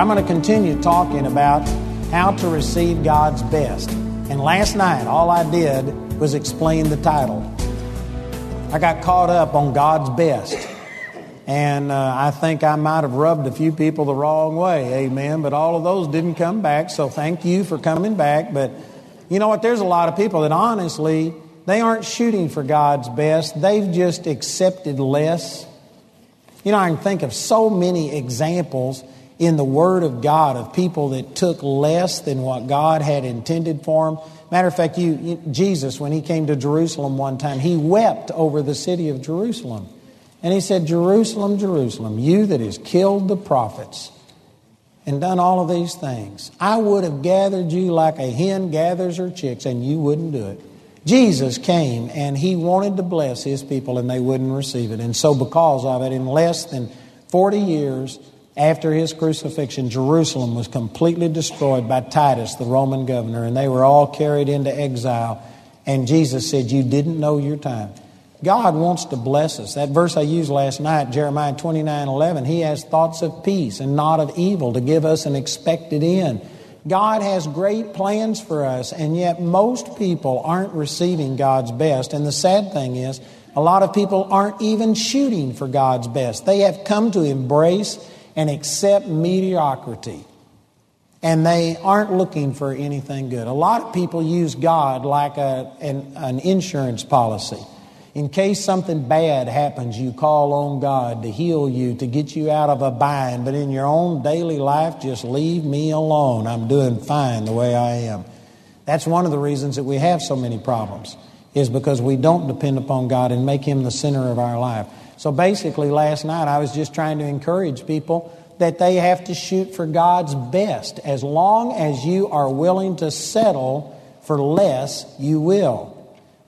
I'm going to continue talking about how to receive God's best. And last night, all I did was explain the title. I got caught up on God's best. And uh, I think I might have rubbed a few people the wrong way, amen. But all of those didn't come back, so thank you for coming back. But you know what? There's a lot of people that honestly, they aren't shooting for God's best, they've just accepted less. You know, I can think of so many examples in the Word of God of people that took less than what God had intended for them. Matter of fact, you, Jesus, when he came to Jerusalem one time, he wept over the city of Jerusalem. And he said, Jerusalem, Jerusalem, you that has killed the prophets and done all of these things, I would have gathered you like a hen gathers her chicks, and you wouldn't do it. Jesus came and he wanted to bless his people, and they wouldn't receive it. And so, because of it, in less than 40 years after his crucifixion, Jerusalem was completely destroyed by Titus, the Roman governor, and they were all carried into exile. And Jesus said, You didn't know your time. God wants to bless us. That verse I used last night, Jeremiah 29 11, He has thoughts of peace and not of evil to give us an expected end. God has great plans for us, and yet most people aren't receiving God's best. And the sad thing is, a lot of people aren't even shooting for God's best. They have come to embrace and accept mediocrity. And they aren't looking for anything good. A lot of people use God like a, an, an insurance policy. In case something bad happens, you call on God to heal you, to get you out of a bind. But in your own daily life, just leave me alone. I'm doing fine the way I am. That's one of the reasons that we have so many problems, is because we don't depend upon God and make Him the center of our life. So basically, last night I was just trying to encourage people that they have to shoot for God's best. As long as you are willing to settle for less, you will.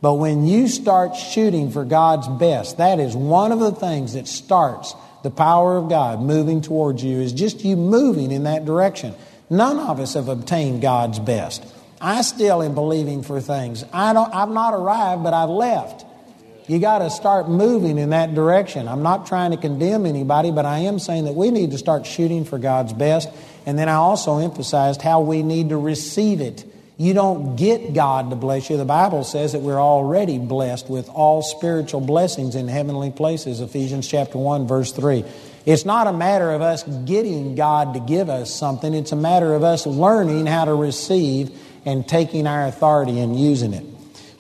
But when you start shooting for God's best, that is one of the things that starts the power of God moving towards you, is just you moving in that direction. None of us have obtained God's best. I still am believing for things. I don't, I've not arrived, but I've left. You got to start moving in that direction. I'm not trying to condemn anybody, but I am saying that we need to start shooting for God's best. And then I also emphasized how we need to receive it. You don't get God to bless you. The Bible says that we're already blessed with all spiritual blessings in heavenly places, Ephesians chapter 1 verse 3. It's not a matter of us getting God to give us something. It's a matter of us learning how to receive and taking our authority and using it.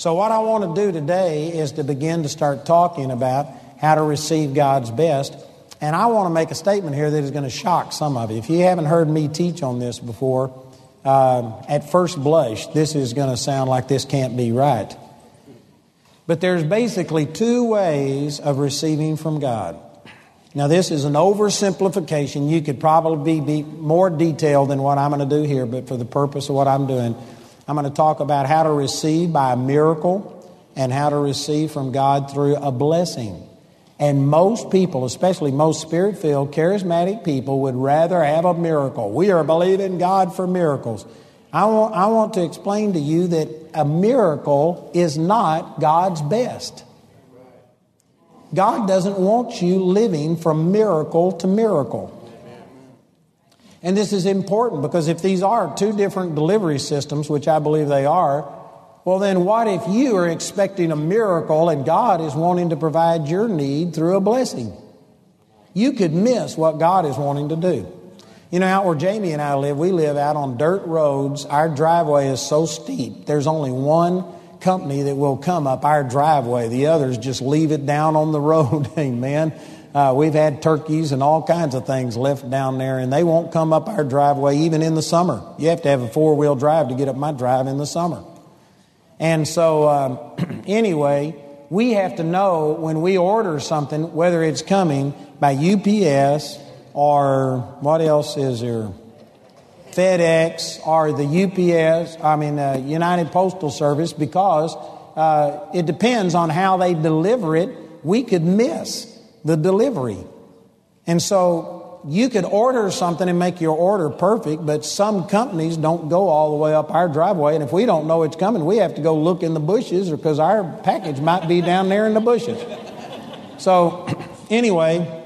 So what I want to do today is to begin to start talking about how to receive God's best. And I want to make a statement here that is going to shock some of you. If you haven't heard me teach on this before, um, at first blush, this is going to sound like this can't be right. But there's basically two ways of receiving from God. Now, this is an oversimplification. You could probably be more detailed than what I'm going to do here, but for the purpose of what I'm doing, I'm going to talk about how to receive by a miracle and how to receive from God through a blessing. And most people, especially most spirit filled, charismatic people, would rather have a miracle. We are believing God for miracles. I want, I want to explain to you that a miracle is not God's best. God doesn't want you living from miracle to miracle. And this is important because if these are two different delivery systems, which I believe they are, well, then, what if you are expecting a miracle and God is wanting to provide your need through a blessing? You could miss what God is wanting to do. You know, out where Jamie and I live, we live out on dirt roads. Our driveway is so steep, there's only one company that will come up our driveway. The others just leave it down on the road. Amen. Uh, we've had turkeys and all kinds of things left down there, and they won't come up our driveway even in the summer. You have to have a four wheel drive to get up my drive in the summer. And so, um, anyway, we have to know when we order something whether it's coming by UPS or what else is there? FedEx or the UPS, I mean, uh, United Postal Service, because uh, it depends on how they deliver it. We could miss the delivery. And so you could order something and make your order perfect, but some companies don't go all the way up our driveway. And if we don't know it's coming, we have to go look in the bushes because our package might be down there in the bushes. So, anyway,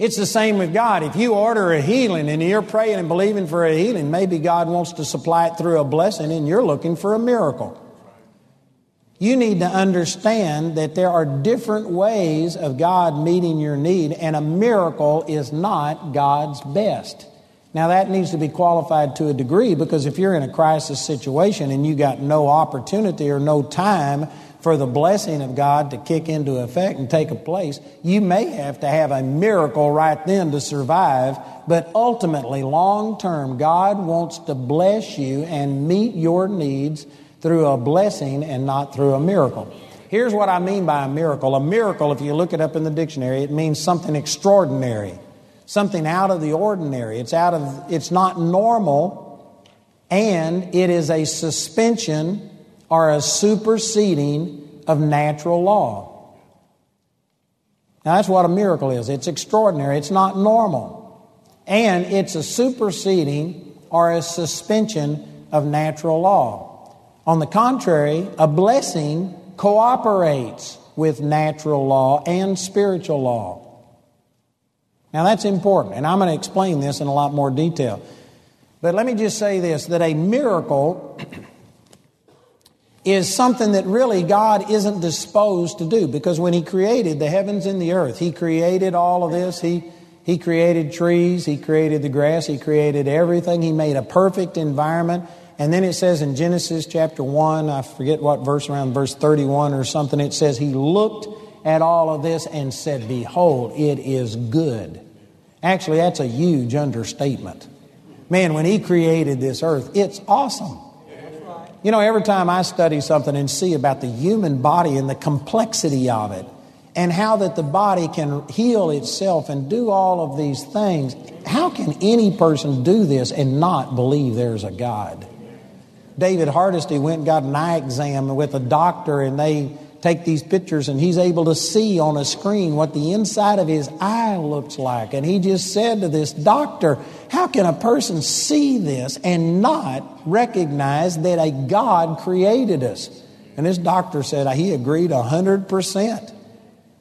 It's the same with God. If you order a healing and you're praying and believing for a healing, maybe God wants to supply it through a blessing and you're looking for a miracle. You need to understand that there are different ways of God meeting your need, and a miracle is not God's best. Now, that needs to be qualified to a degree because if you're in a crisis situation and you got no opportunity or no time for the blessing of God to kick into effect and take a place, you may have to have a miracle right then to survive. But ultimately, long term, God wants to bless you and meet your needs through a blessing and not through a miracle. Here's what I mean by a miracle. A miracle, if you look it up in the dictionary, it means something extraordinary, something out of the ordinary. It's out of it's not normal, and it is a suspension or a superseding of natural law. Now that's what a miracle is. It's extraordinary. It's not normal. And it's a superseding or a suspension of natural law. On the contrary, a blessing cooperates with natural law and spiritual law. Now that's important, and I'm going to explain this in a lot more detail. But let me just say this that a miracle is something that really God isn't disposed to do because when He created the heavens and the earth, He created all of this. He, he created trees, He created the grass, He created everything. He made a perfect environment. And then it says in Genesis chapter 1, I forget what verse, around verse 31 or something, it says, He looked at all of this and said, Behold, it is good. Actually, that's a huge understatement. Man, when He created this earth, it's awesome. You know, every time I study something and see about the human body and the complexity of it, and how that the body can heal itself and do all of these things, how can any person do this and not believe there's a God? David Hardesty went and got an eye exam with a doctor, and they take these pictures, and he's able to see on a screen what the inside of his eye looks like. And he just said to this doctor, How can a person see this and not recognize that a God created us? And this doctor said he agreed 100%.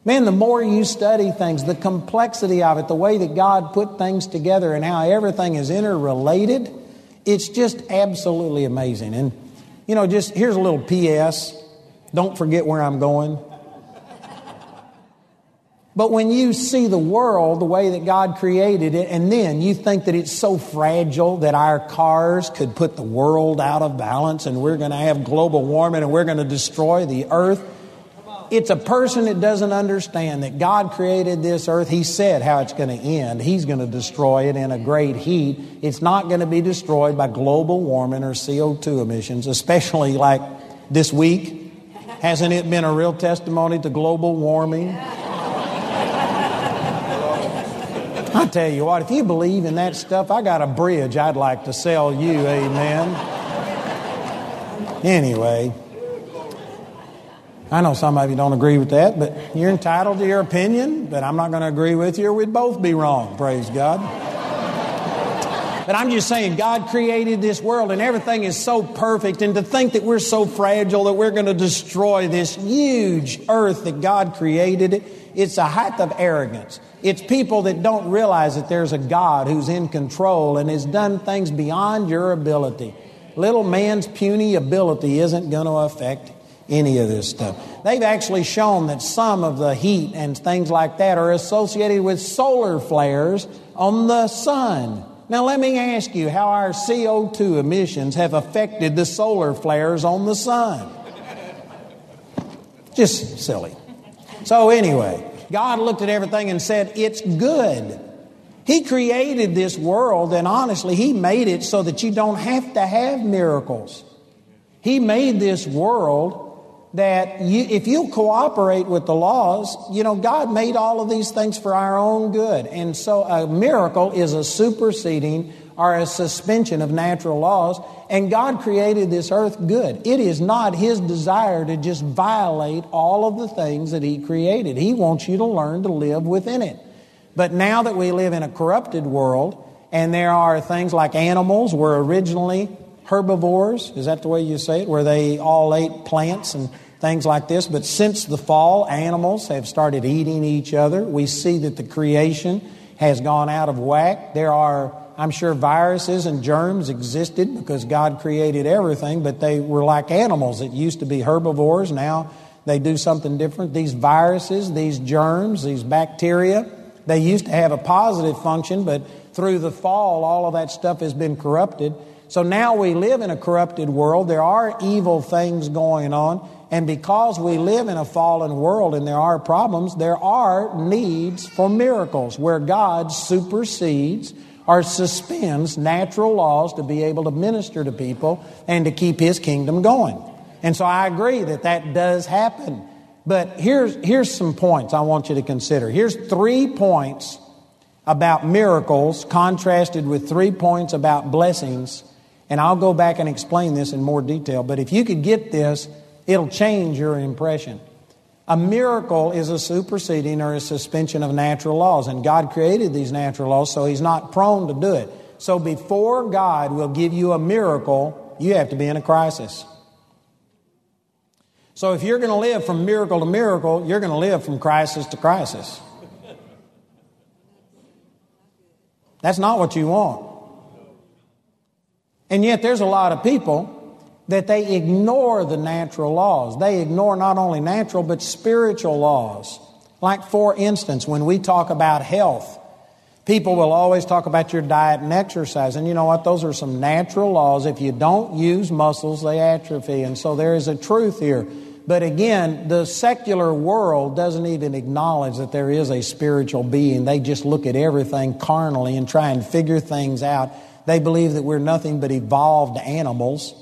Man, the more you study things, the complexity of it, the way that God put things together, and how everything is interrelated it's just absolutely amazing. And, you know, just here's a little P.S. Don't forget where I'm going. But when you see the world the way that God created it, and then you think that it's so fragile that our cars could put the world out of balance and we're going to have global warming and we're going to destroy the earth, it's a person that doesn't understand that God created this earth. He said how it's going to end. He's going to destroy it in a great heat. It's not going to be destroyed by global warming or CO2 emissions, especially like this week. Hasn't it been a real testimony to global warming? I tell you what, if you believe in that stuff, I got a bridge I'd like to sell you, amen. Anyway. I know some of you don't agree with that, but you're entitled to your opinion, but I'm not going to agree with you or we'd both be wrong, praise God. But I'm just saying, God created this world and everything is so perfect, and to think that we're so fragile that we're going to destroy this huge earth that God created, it's a height of arrogance. It's people that don't realize that there's a God who's in control and has done things beyond your ability. Little man's puny ability isn't going to affect any of this stuff. They've actually shown that some of the heat and things like that are associated with solar flares on the sun. Now, let me ask you how our CO2 emissions have affected the solar flares on the sun. Just silly. So, anyway, God looked at everything and said, It's good. He created this world, and honestly, He made it so that you don't have to have miracles. He made this world that you, if you cooperate with the laws, you know, God made all of these things for our own good. And so a miracle is a superseding or a suspension of natural laws. And God created this earth good. It is not His desire to just violate all of the things that He created. He wants you to learn to live within it. But now that we live in a corrupted world, and there are things like animals were originally herbivores. Is that the way you say it? Where they all ate plants and things like this. But since the fall, animals have started eating each other. We see that the creation has gone out of whack. There are, I'm sure, viruses and germs existed because God created everything, but they were like animals. It used to be herbivores. Now they do something different. These viruses, these germs, these bacteria, they used to have a positive function, but through the fall, all of that stuff has been corrupted. So now we live in a corrupted world. There are evil things going on. And because we live in a fallen world and there are problems, there are needs for miracles where God supersedes or suspends natural laws to be able to minister to people and to keep His kingdom going. And so I agree that that does happen. But here's, here's some points I want you to consider. Here's three points about miracles contrasted with three points about blessings and I'll go back and explain this in more detail, but if you could get this, it'll change your impression. A miracle is a superseding or a suspension of natural laws, and God created these natural laws, so He's not prone to do it. So before God will give you a miracle, you have to be in a crisis. So if you're going to live from miracle to miracle, you're going to live from crisis to crisis. That's not what you want. And yet, there's a lot of people that they ignore the natural laws. They ignore not only natural, but spiritual laws. Like, for instance, when we talk about health, people will always talk about your diet and exercise. And you know what? Those are some natural laws. If you don't use muscles, they atrophy. And so there is a truth here. But again, the secular world doesn't even acknowledge that there is a spiritual being. They just look at everything carnally and try and figure things out they believe that we're nothing but evolved animals.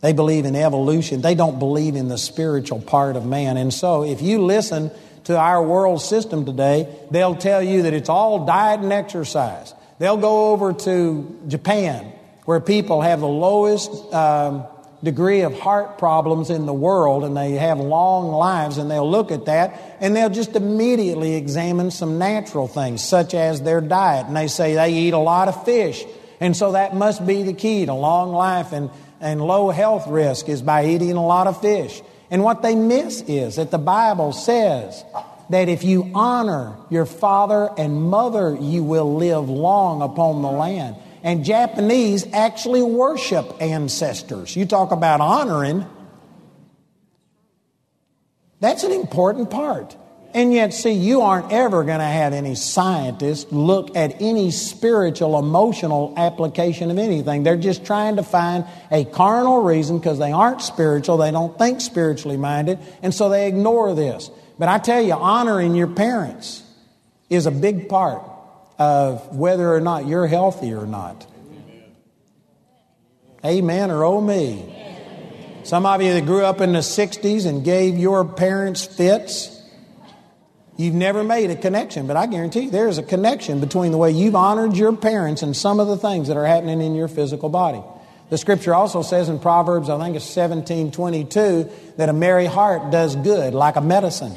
They believe in evolution. They don't believe in the spiritual part of man. And so, if you listen to our world system today, they'll tell you that it's all diet and exercise. They'll go over to Japan, where people have the lowest um, degree of heart problems in the world, and they have long lives, and they'll look at that, and they'll just immediately examine some natural things, such as their diet. And they say they eat a lot of fish. And so that must be the key to long life and, and low health risk is by eating a lot of fish. And what they miss is that the Bible says that if you honor your father and mother, you will live long upon the land. And Japanese actually worship ancestors. You talk about honoring, that's an important part. And yet, see, you aren't ever going to have any scientist look at any spiritual, emotional application of anything. They're just trying to find a carnal reason because they aren't spiritual, they don't think spiritually minded, and so they ignore this. But I tell you, honoring your parents is a big part of whether or not you're healthy or not. Amen or oh me. Some of you that grew up in the 60s and gave your parents fits You've never made a connection, but I guarantee you there is a connection between the way you've honored your parents and some of the things that are happening in your physical body. The scripture also says in Proverbs, I think it's 17 22, that a merry heart does good like a medicine.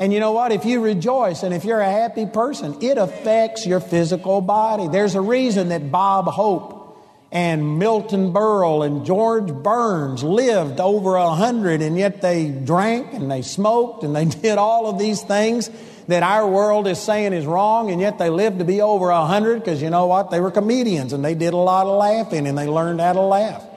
And you know what? If you rejoice and if you're a happy person, it affects your physical body. There's a reason that Bob Hope and Milton Berle and George Burns lived over a hundred, and yet they drank and they smoked and they did all of these things that our world is saying is wrong, and yet they lived to be over a hundred because you know what? They were comedians and they did a lot of laughing and they learned how to laugh.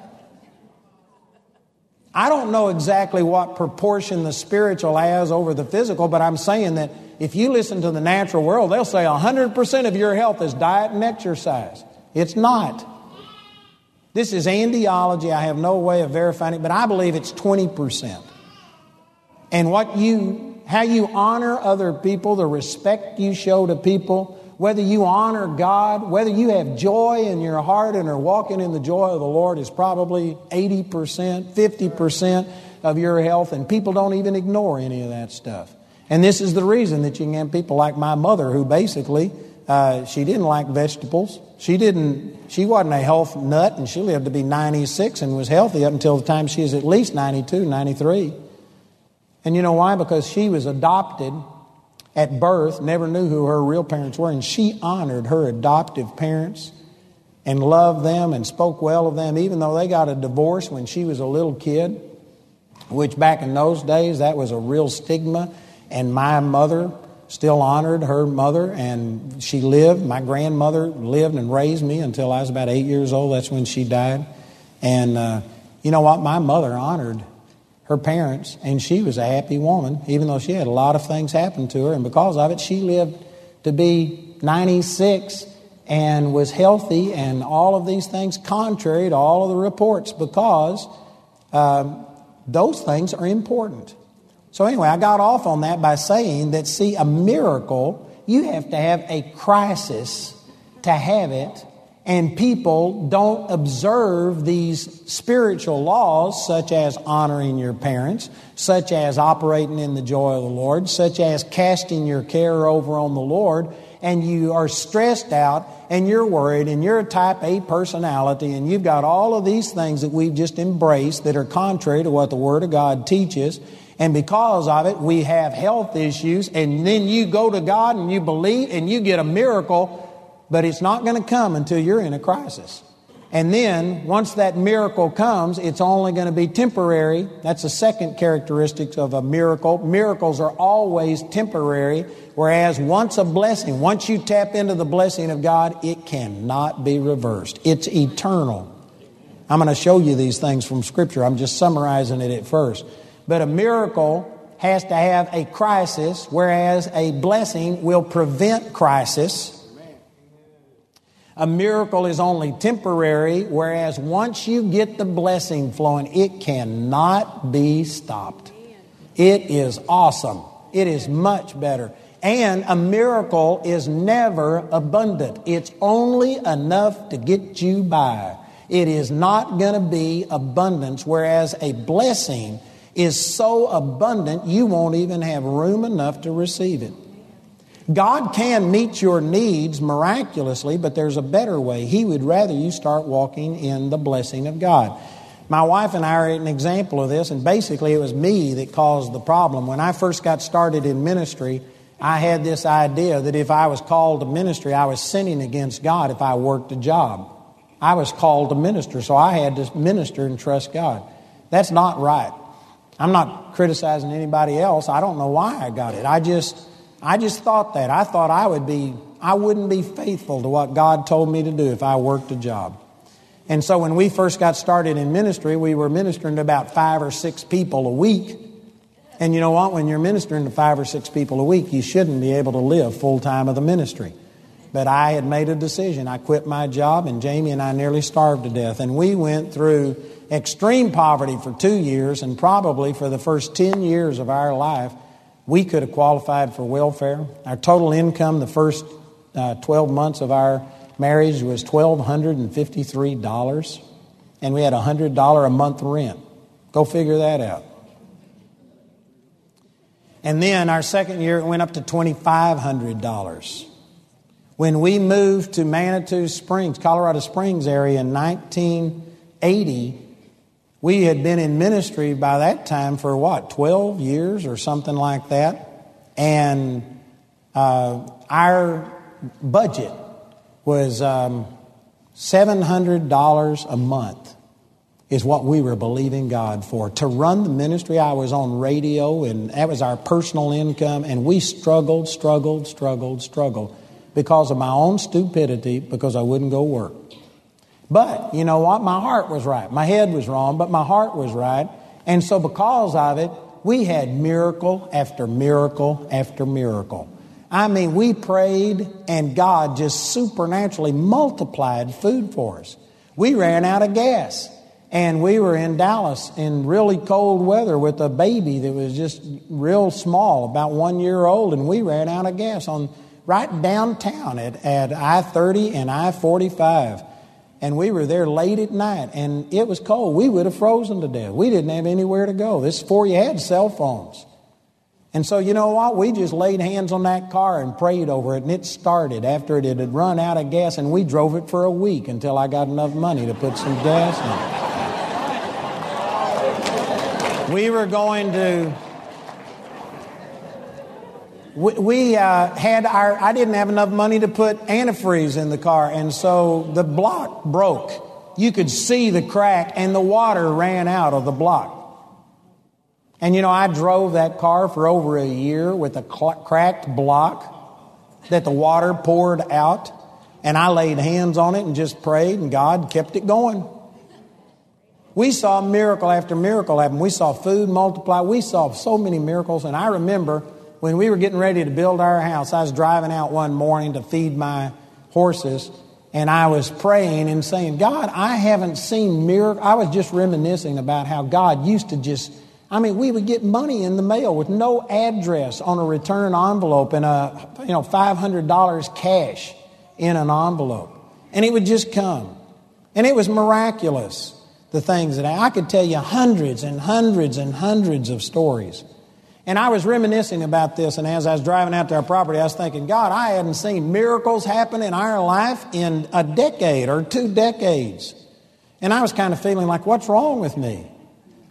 I don't know exactly what proportion the spiritual has over the physical, but I'm saying that if you listen to the natural world, they'll say 100% of your health is diet and exercise. It's not. This is andiology. I have no way of verifying it, but I believe it's 20%. And what you, how you honor other people, the respect you show to people, whether you honor God, whether you have joy in your heart and are walking in the joy of the Lord is probably 80%, 50% of your health, and people don't even ignore any of that stuff. And this is the reason that you can have people like my mother who basically uh, she didn't like vegetables. She didn't. She wasn't a health nut, and she lived to be 96 and was healthy up until the time she was at least 92, 93. And you know why? Because she was adopted at birth, never knew who her real parents were, and she honored her adoptive parents and loved them and spoke well of them, even though they got a divorce when she was a little kid, which back in those days that was a real stigma. And my mother still honored her mother, and she lived. My grandmother lived and raised me until I was about eight years old. That's when she died. And uh, you know what? My mother honored her parents, and she was a happy woman, even though she had a lot of things happen to her. And because of it, she lived to be 96 and was healthy, and all of these things, contrary to all of the reports, because uh, those things are important. So, anyway, I got off on that by saying that, see, a miracle, you have to have a crisis to have it and people don't observe these spiritual laws, such as honoring your parents, such as operating in the joy of the Lord, such as casting your care over on the Lord, and you are stressed out and you're worried and you're a type A personality and you've got all of these things that we've just embraced that are contrary to what the Word of God teaches. And because of it, we have health issues, and then you go to God and you believe and you get a miracle but it's not going to come until you're in a crisis. And then, once that miracle comes, it's only going to be temporary. That's the second characteristic of a miracle. Miracles are always temporary, whereas once a blessing, once you tap into the blessing of God, it cannot be reversed. It's eternal. I'm going to show you these things from Scripture. I'm just summarizing it at first. But a miracle has to have a crisis, whereas a blessing will prevent crisis. A miracle is only temporary, whereas once you get the blessing flowing, it cannot be stopped. It is awesome. It is much better. And a miracle is never abundant. It's only enough to get you by. It is not going to be abundance, whereas a blessing is so abundant you won't even have room enough to receive it. God can meet your needs miraculously, but there's a better way. He would rather you start walking in the blessing of God. My wife and I are an example of this, and basically it was me that caused the problem. When I first got started in ministry, I had this idea that if I was called to ministry, I was sinning against God if I worked a job. I was called to minister, so I had to minister and trust God. That's not right. I'm not criticizing anybody else. I don't know why I got it. I just I just thought that. I thought I would be, I wouldn't be faithful to what God told me to do if I worked a job. And so when we first got started in ministry, we were ministering to about five or six people a week. And you know what? When you're ministering to five or six people a week, you shouldn't be able to live full time of the ministry. But I had made a decision. I quit my job, and Jamie and I nearly starved to death. And we went through extreme poverty for two years, and probably for the first 10 years of our life, we could have qualified for welfare. Our total income the first uh, 12 months of our marriage was $1,253, and we had a $100 a month rent. Go figure that out. And then our second year, it went up to $2,500. When we moved to Manitou Springs, Colorado Springs area in 1980, we had been in ministry by that time for what, 12 years or something like that. And uh, our budget was um, $700 a month is what we were believing God for. To run the ministry, I was on radio, and that was our personal income, and we struggled, struggled, struggled, struggled because of my own stupidity, because I wouldn't go work. But you know what? My heart was right. My head was wrong, but my heart was right. And so, because of it, we had miracle after miracle after miracle. I mean, we prayed, and God just supernaturally multiplied food for us. We ran out of gas, and we were in Dallas in really cold weather with a baby that was just real small, about one year old, and we ran out of gas on right downtown at, at I 30 and I 45 and we were there late at night and it was cold. We would have frozen to death. We didn't have anywhere to go. This is before you had cell phones. And so, you know what? We just laid hands on that car and prayed over it, and it started after it had run out of gas, and we drove it for a week until I got enough money to put some gas in. it. we were going to we, we uh, had our, I didn't have enough money to put antifreeze in the car, and so the block broke. You could see the crack, and the water ran out of the block. And you know, I drove that car for over a year with a cl- cracked block that the water poured out. And I laid hands on it and just prayed, and God kept it going. We saw miracle after miracle happen. We saw food multiply. We saw so many miracles. And I remember when we were getting ready to build our house, I was driving out one morning to feed my horses. And I was praying and saying, God, I haven't seen miracle. I was just reminiscing about how God used to just, I mean, we would get money in the mail with no address on a return envelope and a, you know, $500 cash in an envelope. And it would just come. And it was miraculous the things that I, I could tell you hundreds and hundreds and hundreds of stories. And I was reminiscing about this, and as I was driving out to our property, I was thinking, God, I hadn't seen miracles happen in our life in a decade or two decades. And I was kind of feeling like, what's wrong with me?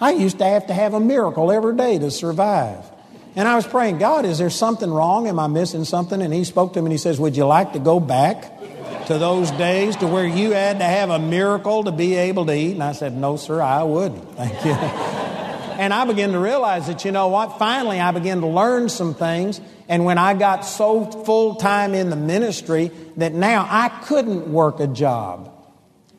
I used to have to have a miracle every day to survive. And I was praying, God, is there something wrong? Am I missing something? And he spoke to me and he says, Would you like to go back? to those days to where you had to have a miracle to be able to eat? And I said, No, sir, I wouldn't. Thank you. and I began to realize that, you know what? Finally, I began to learn some things. And when I got so full time in the ministry that now I couldn't work a job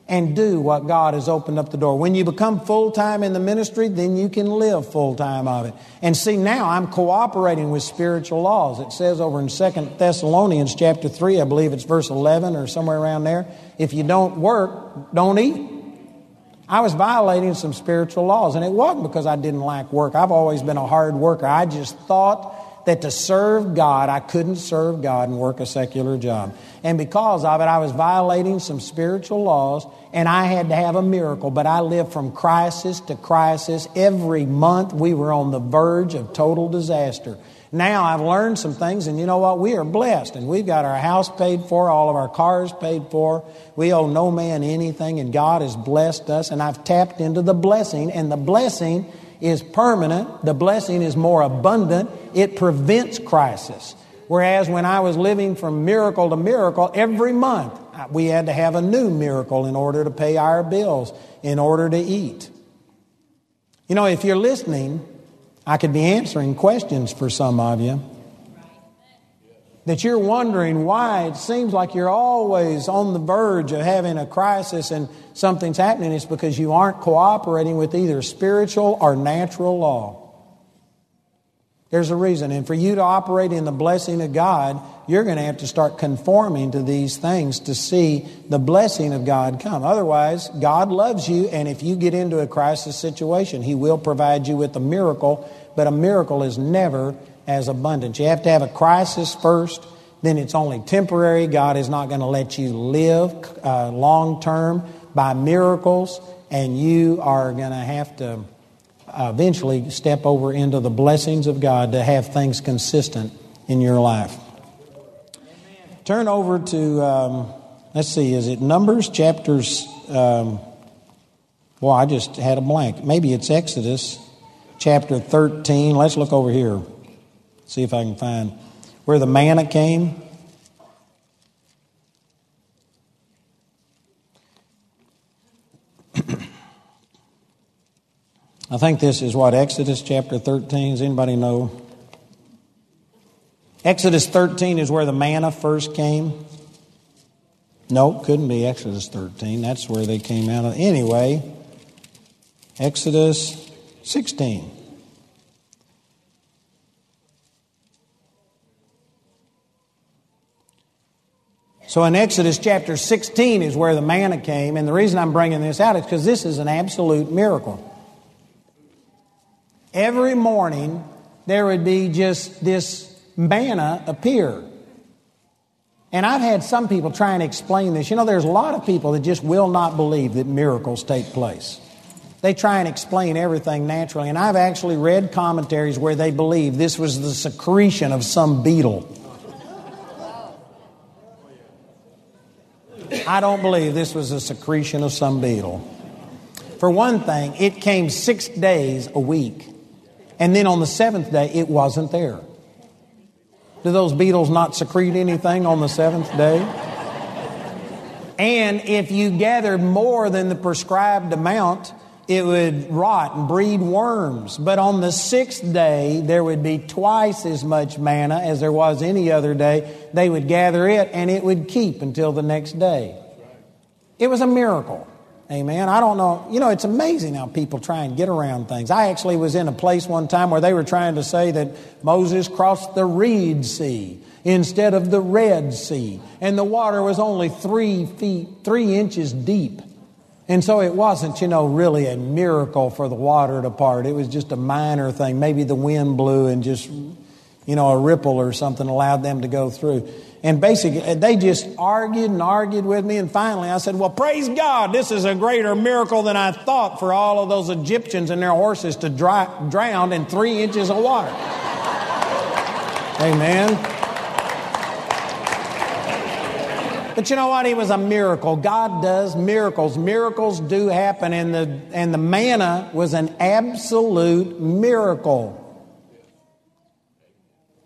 and do what God has opened up the door. When you become full time in the ministry, then you can live full time of it. And see, now I'm cooperating with spiritual laws. It says over in Second Thessalonians chapter 3, I believe it's verse 11 or somewhere around there, if you don't work, don't eat. I was violating some spiritual laws, and it wasn't because I didn't like work. I've always been a hard worker. I just thought that to serve God, I couldn't serve God and work a secular job. And because of it, I was violating some spiritual laws, and I had to have a miracle. But I lived from crisis to crisis. Every month, we were on the verge of total disaster. Now I've learned some things, and you know what? We are blessed, and we've got our house paid for, all of our cars paid for. We owe no man anything, and God has blessed us, and I've tapped into the blessing, and the blessing is permanent, the blessing is more abundant, it prevents crisis. Whereas when I was living from miracle to miracle, every month uh, we had to have a new miracle in order to pay our bills, in order to eat. You know, if you're listening, I could be answering questions for some of you that you're wondering why it seems like you're always on the verge of having a crisis and something's happening, it's because you aren't cooperating with either spiritual or natural law. There's a reason. And for you to operate in the blessing of God, you're going to have to start conforming to these things to see the blessing of God come. Otherwise, God loves you, and if you get into a crisis situation, He will provide you with a miracle, but a miracle is never as abundant. You have to have a crisis first, then it's only temporary. God is not going to let you live uh, long term by miracles, and you are going to have to eventually step over into the blessings of God to have things consistent in your life. Turn over to, um, let's see, is it Numbers chapters? Um, well, I just had a blank. Maybe it's Exodus chapter 13. Let's look over here. See if I can find where the manna came. I think this is what Exodus chapter 13. Does anybody know? Exodus 13 is where the manna first came. No, couldn't be Exodus 13. That's where they came out of. Anyway, Exodus 16. So in Exodus chapter 16 is where the manna came, and the reason I'm bringing this out is because this is an absolute miracle. Every morning there would be just this manna appear. And I've had some people try and explain this. You know, there's a lot of people that just will not believe that miracles take place. They try and explain everything naturally. And I've actually read commentaries where they believe this was the secretion of some beetle I don't believe this was a secretion of some beetle. For one thing, it came six days a week. And then on the seventh day, it wasn't there. Do those beetles not secrete anything on the seventh day? And if you gathered more than the prescribed amount, it would rot and breed worms. But on the sixth day, there would be twice as much manna as there was any other day. They would gather it and it would keep until the next day. It was a miracle. Amen. I don't know. You know, it's amazing how people try and get around things. I actually was in a place one time where they were trying to say that Moses crossed the Reed Sea instead of the Red Sea, and the water was only three feet, three inches deep. And so it wasn't, you know, really a miracle for the water to part. It was just a minor thing. Maybe the wind blew and just, you know, a ripple or something allowed them to go through. And basically, uh, they just argued and argued with me. And finally, I said, Well, praise God, this is a greater miracle than I thought for all of those Egyptians and their horses to dry, drown in three inches of water. Amen. But you know what? It was a miracle. God does miracles. Miracles do happen, and the, and the manna was an absolute miracle.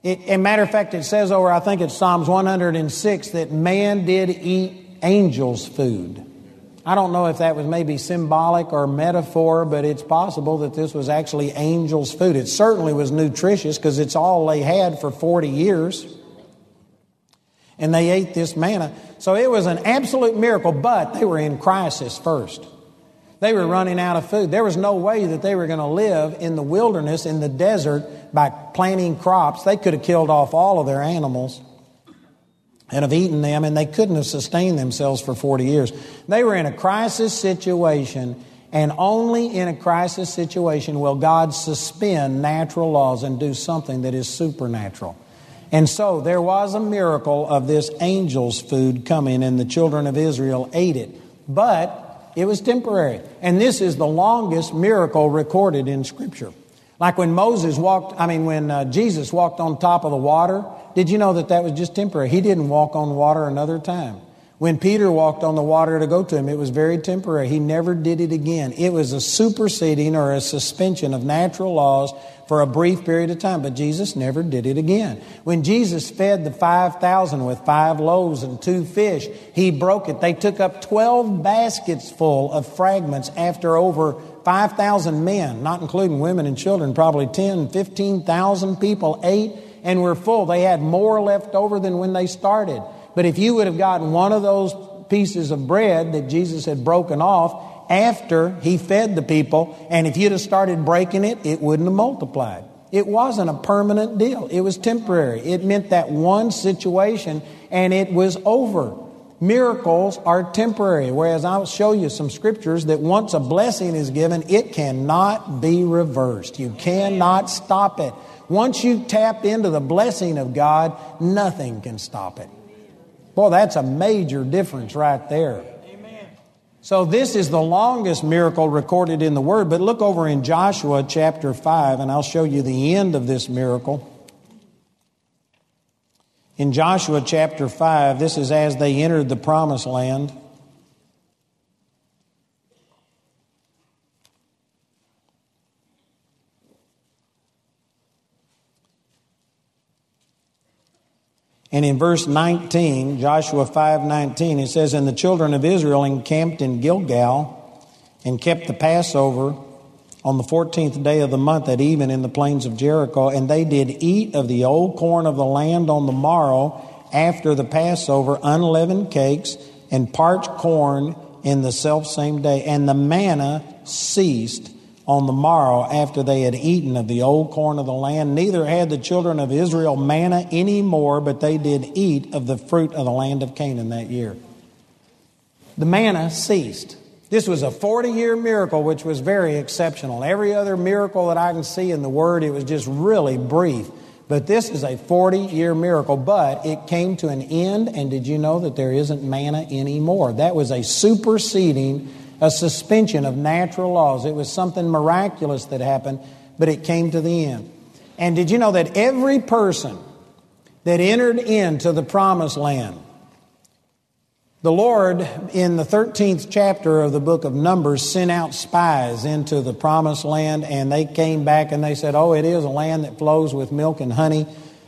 It, a matter of fact, it says over, I think it's Psalms 106, that man did eat angels' food. I don't know if that was maybe symbolic or metaphor, but it's possible that this was actually angels' food. It certainly was nutritious because it's all they had for 40 years and they ate this manna. So it was an absolute miracle, but they were in crisis first. They were running out of food. There was no way that they were going to live in the wilderness, in the desert, by planting crops. They could have killed off all of their animals and have eaten them, and they couldn't have sustained themselves for 40 years. They were in a crisis situation, and only in a crisis situation will God suspend natural laws and do something that is supernatural. And so there was a miracle of this angel's food coming, and the children of Israel ate it. But it was temporary. And this is the longest miracle recorded in Scripture. Like when Moses walked, I mean, when uh, Jesus walked on top of the water, did you know that that was just temporary? He didn't walk on water another time. When Peter walked on the water to go to him, it was very temporary. He never did it again. It was a superseding or a suspension of natural laws for a brief period of time, but Jesus never did it again. When Jesus fed the 5,000 with five loaves and two fish, he broke it. They took up 12 baskets full of fragments after over 5,000 men, not including women and children, probably 10, 15,000 people ate and were full. They had more left over than when they started. But if you would have gotten one of those pieces of bread that Jesus had broken off after he fed the people, and if you'd have started breaking it, it wouldn't have multiplied. It wasn't a permanent deal, it was temporary. It meant that one situation and it was over. Miracles are temporary, whereas I'll show you some scriptures that once a blessing is given, it cannot be reversed. You cannot stop it. Once you tap into the blessing of God, nothing can stop it. Boy, that's a major difference right there. Amen. So, this is the longest miracle recorded in the Word, but look over in Joshua chapter 5, and I'll show you the end of this miracle. In Joshua chapter 5, this is as they entered the promised land. And in verse 19, Joshua 5:19, it says, "And the children of Israel encamped in Gilgal and kept the Passover on the 14th day of the month at even in the plains of Jericho, and they did eat of the old corn of the land on the morrow after the Passover, unleavened cakes and parched corn in the self same day, and the manna ceased on the morrow after they had eaten of the old corn of the land. Neither had the children of Israel manna any more, but they did eat of the fruit of the land of Canaan that year. The manna ceased. This was a 40 year miracle, which was very exceptional. Every other miracle that I can see in the Word, it was just really brief. But this is a 40 year miracle, but it came to an end, and did you know that there isn't manna anymore? That was a superseding a suspension of natural laws. It was something miraculous that happened, but it came to the end. And did you know that every person that entered into the promised land, the Lord, in the 13th chapter of the book of Numbers, sent out spies into the promised land, and they came back and they said, Oh, it is a land that flows with milk and honey.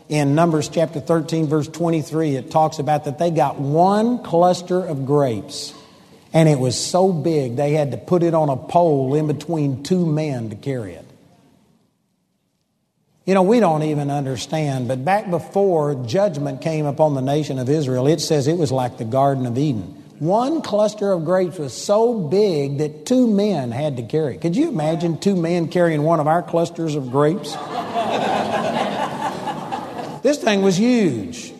In Numbers chapter 13, verse 23, it talks about that they got one cluster of grapes And it was so big they had to put it on a pole in between two men to carry it. You know, we don't even understand, but back before judgment came upon the nation of Israel, it says it was like the Garden of Eden. One cluster of grapes was so big that two men had to carry it. Could you imagine two men carrying one of our clusters of grapes? this thing was huge.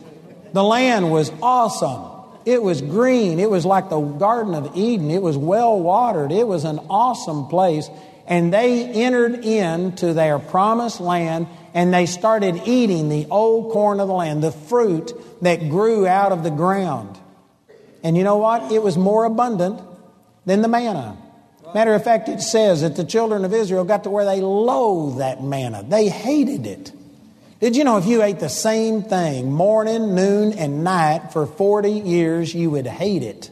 The land was awesome. It was green. It was like the Garden of Eden. It was well watered. It was an awesome place. And they entered into their promised land and they started eating the old corn of the land, the fruit that grew out of the ground. And you know what? It was more abundant than the manna. Matter of fact, it says that the children of Israel got to where they loathed that manna. They hated it. Did you know if you ate the same thing morning, noon, and night for 40 years, you would hate it?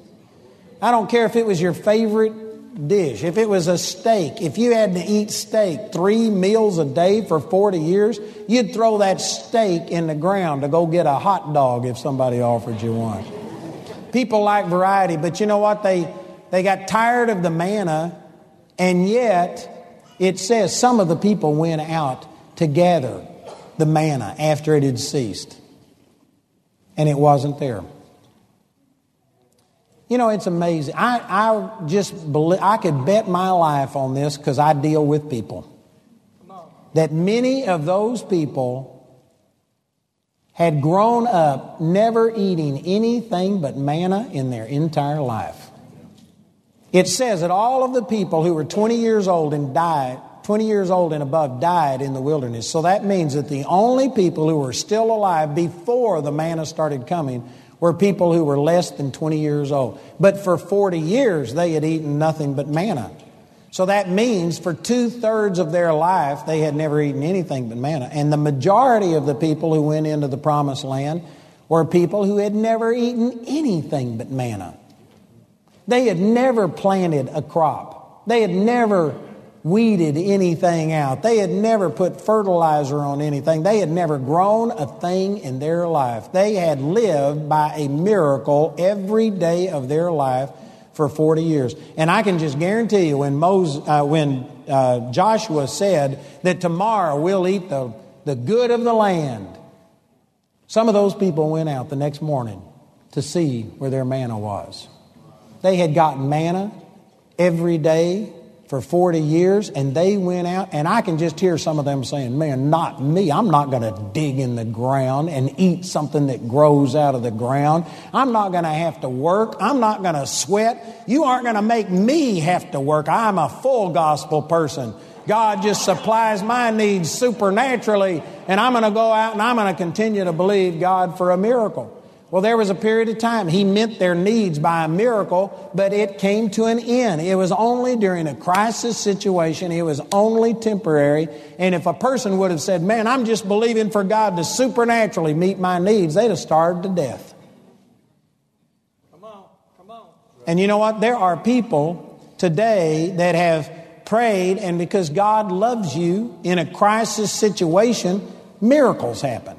I don't care if it was your favorite dish, if it was a steak, if you had to eat steak three meals a day for 40 years, you'd throw that steak in the ground to go get a hot dog if somebody offered you one. People like variety, but you know what? They, they got tired of the manna, and yet it says some of the people went out to gather the manna after it had ceased, and it wasn't there. You know, it's amazing. I, I just believe, I could bet my life on this because I deal with people. That many of those people had grown up never eating anything but manna in their entire life. It says that all of the people who were 20 years old and died, 20 years old and above, died in the wilderness. So that means that the only people who were still alive before the manna started coming were people who were less than 20 years old. But for 40 years, they had eaten nothing but manna. So that means for two thirds of their life, they had never eaten anything but manna. And the majority of the people who went into the promised land were people who had never eaten anything but manna. They had never planted a crop, they had never weeded anything out, they had never put fertilizer on anything, they had never grown a thing in their life. They had lived by a miracle every day of their life for 40 years. And I can just guarantee you when, Moses, uh, when uh, Joshua said that tomorrow we'll eat the, the good of the land, some of those people went out the next morning to see where their manna was. They had gotten manna every day for 40 years and they went out and I can just hear some of them saying, "Man, not me. I'm not going to dig in the ground and eat something that grows out of the ground. I'm not going to have to work. I'm not going to sweat. You aren't going to make me have to work. I'm a full gospel person. God just supplies my needs supernaturally and I'm going to go out and I'm going to continue to believe God for a miracle." Well, there was a period of time. He met their needs by a miracle, but it came to an end. It was only during a crisis situation. It was only temporary. And if a person would have said, Man, I'm just believing for God to supernaturally meet my needs, they'd have starved to death. Come on, come on. And you know what? There are people today that have prayed, and because God loves you in a crisis situation, miracles happen.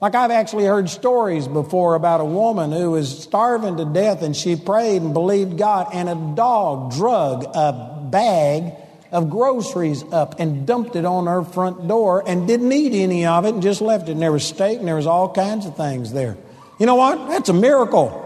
Like I've actually heard stories before about a woman who was starving to death and she prayed and believed God, and a dog drug a bag of groceries up and dumped it on her front door and didn't eat any of it and just left it. And there was steak and there was all kinds of things there. You know what? That's a miracle.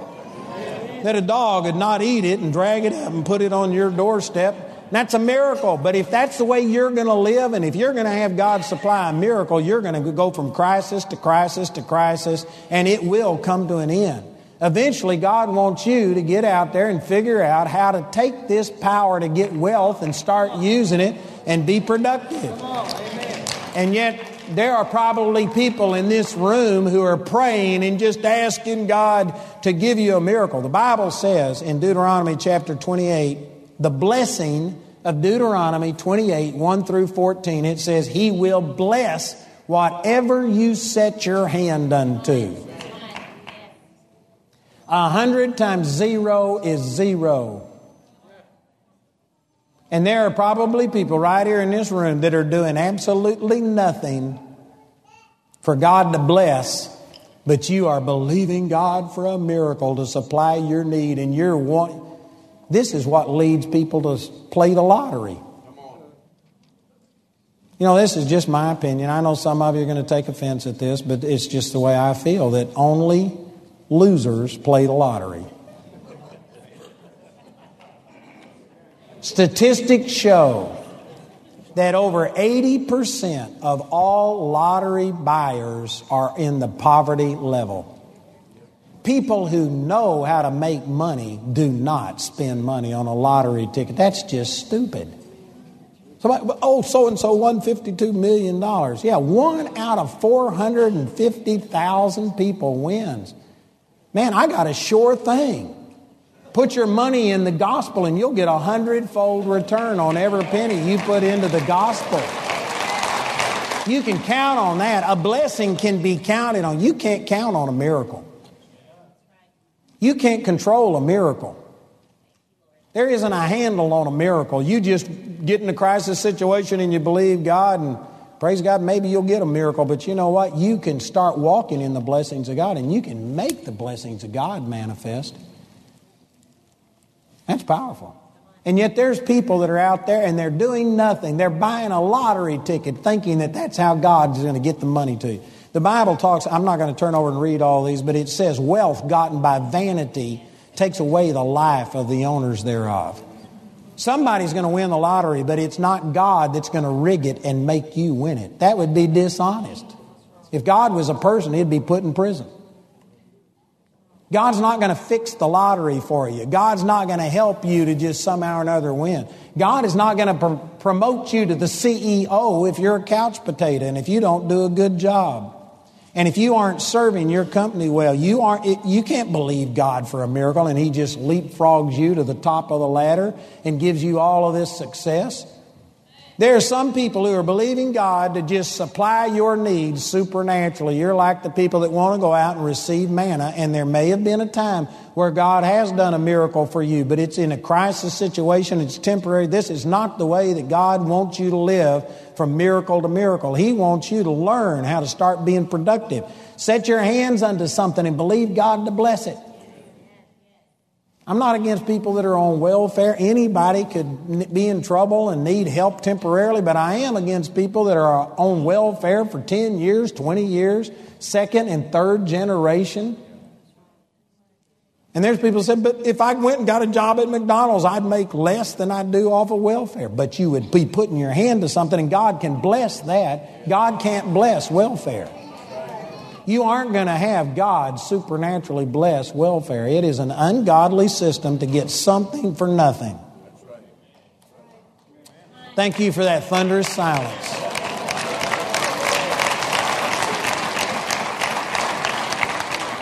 That a dog would not eat it and drag it up and put it on your doorstep that's a miracle. But if that's the way you're going to live, and if you're going to have God supply a miracle, you're going to go from crisis to crisis to crisis, and it will come to an end. Eventually, God wants you to get out there and figure out how to take this power to get wealth and start using it and be productive. And yet, there are probably people in this room who are praying and just asking God to give you a miracle. The Bible says in Deuteronomy chapter 28, the blessing of Deuteronomy 28 1 through 14. It says, He will bless whatever you set your hand unto. A hundred times zero is zero. And there are probably people right here in this room that are doing absolutely nothing for God to bless, but you are believing God for a miracle to supply your need, and you're want, This is what leads people to play the lottery. You know, this is just my opinion. I know some of you are going to take offense at this, but it's just the way I feel that only losers play the lottery. Statistics show that over 80% of all lottery buyers are in the poverty level. People who know how to make money do not spend money on a lottery ticket. That's just stupid. Somebody, oh, so and so won $52 million. Yeah, one out of 450,000 people wins. Man, I got a sure thing. Put your money in the gospel and you'll get a hundredfold return on every penny you put into the gospel. You can count on that. A blessing can be counted on. You can't count on a miracle. You can't control a miracle. There isn't a handle on a miracle. You just get in a crisis situation and you believe God and praise God, maybe you'll get a miracle. But you know what? You can start walking in the blessings of God and you can make the blessings of God manifest. That's powerful. And yet there's people that are out there and they're doing nothing. They're buying a lottery ticket thinking that that's how God's going to get the money to you. The Bible talks, I'm not going to turn over and read all these, but it says wealth gotten by vanity takes away the life of the owners thereof. Somebody's going to win the lottery, but it's not God that's going to rig it and make you win it. That would be dishonest. If God was a person, he'd be put in prison. God's not going to fix the lottery for you. God's not going to help you to just somehow or another win. God is not going to pr- promote you to the CEO if you're a couch potato and if you don't do a good job. And if you aren't serving your company well, you aren't you can't believe God for a miracle and he just leapfrogs you to the top of the ladder and gives you all of this success. There are some people who are believing God to just supply your needs supernaturally. You're like the people that want to go out and receive manna, and there may have been a time where God has done a miracle for you, but it's in a crisis situation, it's temporary. This is not the way that God wants you to live from miracle to miracle. He wants you to learn how to start being productive. Set your hands unto something and believe God to bless it. I'm not against people that are on welfare. Anybody could be in trouble and need help temporarily, but I am against people that are on welfare for 10 years, 20 years, second and third generation. And there's people who said, but if I went and got a job at McDonald's, I'd make less than I do off of welfare. But you would be putting your hand to something, and God can bless that. God can't bless welfare. You aren't going to have God supernaturally bless welfare. It is an ungodly system to get something for nothing. Thank you for that thunderous silence.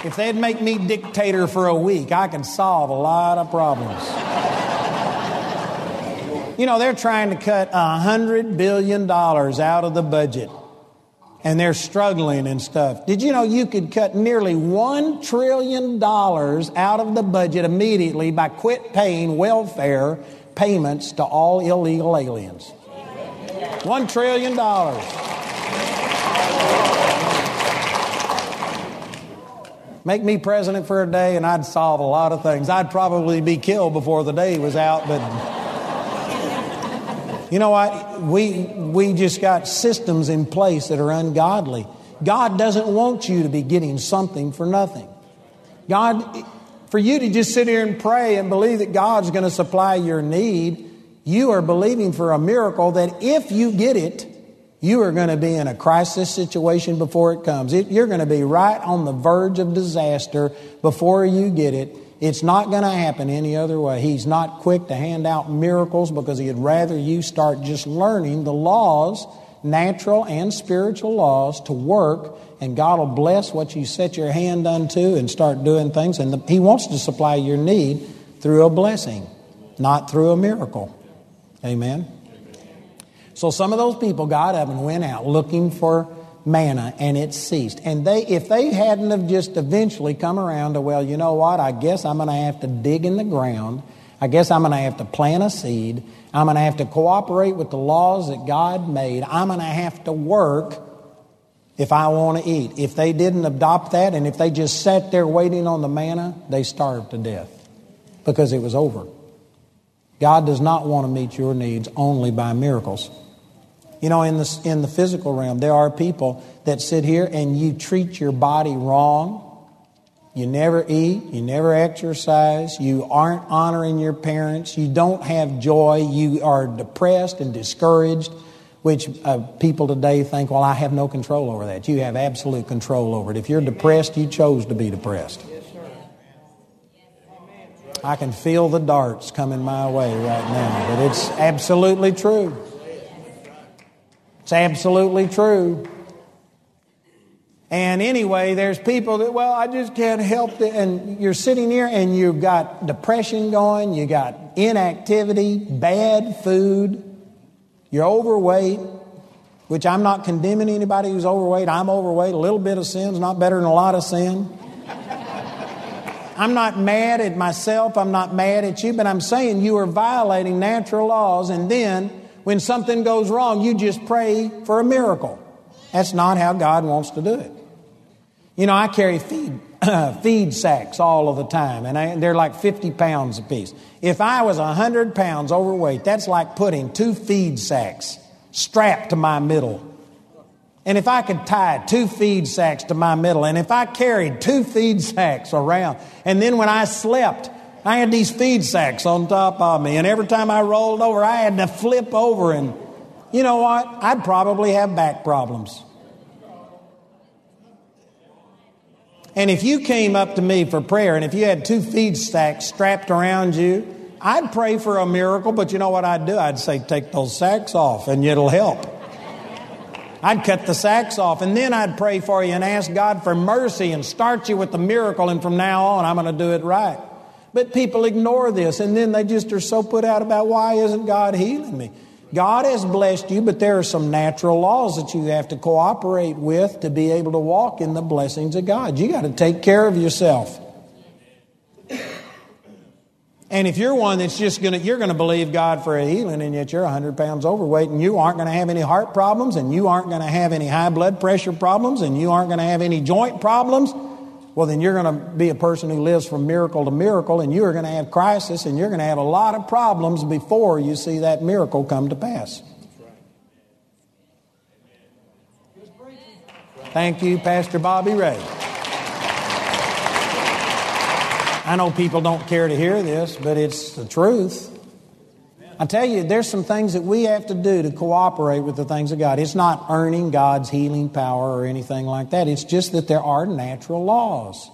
If they'd make me dictator for a week, I could solve a lot of problems. you know, they're trying to cut a $100 billion out of the budget and they're struggling and stuff. Did you know you could cut nearly $1 trillion out of the budget immediately by quit paying welfare payments to all illegal aliens? $1 trillion. Make me president for a day and I'd solve a lot of things. I'd probably be killed before the day was out, but. You know what? We, we just got systems in place that are ungodly. God doesn't want you to be getting something for nothing. God, for you to just sit here and pray and believe that God's going to supply your need, you are believing for a miracle that if you get it, you are going to be in a crisis situation before it comes. You're going to be right on the verge of disaster before you get it. It's not going to happen any other way. He's not quick to hand out miracles because he'd rather you start just learning the laws, natural and spiritual laws, to work, and God will bless what you set your hand unto and start doing things. And the, he wants to supply your need through a blessing, not through a miracle. Amen. So some of those people, got up and went out looking for manna and it ceased. And they, if they hadn't have just eventually come around to, well, you know what, I guess I'm going to have to dig in the ground. I guess I'm going to have to plant a seed. I'm going to have to cooperate with the laws that God made. I'm going to have to work if I want to eat. If they didn't adopt that and if they just sat there waiting on the manna, they starved to death because it was over. God does not want to meet your needs only by miracles. You know, in the, in the physical realm, there are people that sit here and you treat your body wrong. You never eat, you never exercise, you aren't honoring your parents, you don't have joy, you are depressed and discouraged, which uh, people today think, well, I have no control over that. You have absolute control over it. If you're depressed, you chose to be depressed. I can feel the darts coming my way right now, but it's absolutely true. It's absolutely true. And anyway, there's people that, well, I just can't help it. And you're sitting here and you've got depression going, you got inactivity, bad food, you're overweight, which I'm not condemning anybody who's overweight. I'm overweight. A little bit of sin's not better than a lot of sin. I'm not mad at myself, I'm not mad at you, but I'm saying you are violating natural laws, and then when something goes wrong, you just pray for a miracle. That's not how God wants to do it. You know, I carry feed, feed sacks all of the time, and I, they're like 50 pounds apiece. If I was 100 pounds overweight, that's like putting two feed sacks strapped to my middle and if I could tie two feed sacks to my middle, and if I carried two feed sacks around, and then when I slept, I had these feed sacks on top of me, and every time I rolled over, I had to flip over, and you know what? I'd probably have back problems. And if you came up to me for prayer, and if you had two feed sacks strapped around you, I'd pray for a miracle, but you know what I'd do? I'd say, take those sacks off, and it'll help. I'd cut the sacks off and then I'd pray for you and ask God for mercy and start you with the miracle, and from now on, I'm going to do it right. But people ignore this and then they just are so put out about why isn't God healing me? God has blessed you, but there are some natural laws that you have to cooperate with to be able to walk in the blessings of God. You got to take care of yourself. And if you're one that's just to, you're to believe God for a healing, and yet you're 100 pounds overweight, and you aren't to have any heart problems, and you aren't to have any high blood pressure problems, and you aren't to have any joint problems, well, then you're going to be a person who lives from miracle to miracle, and you're going to have crisis, and you're going to have a lot of problems before you see that miracle come to pass. Thank you, Pastor Bobby Ray. I know people don't care to hear this, but it's the truth. I tell you, there's some things that we have to do to cooperate with the things of God. It's not earning God's healing power or anything like that. It's just that there are natural laws.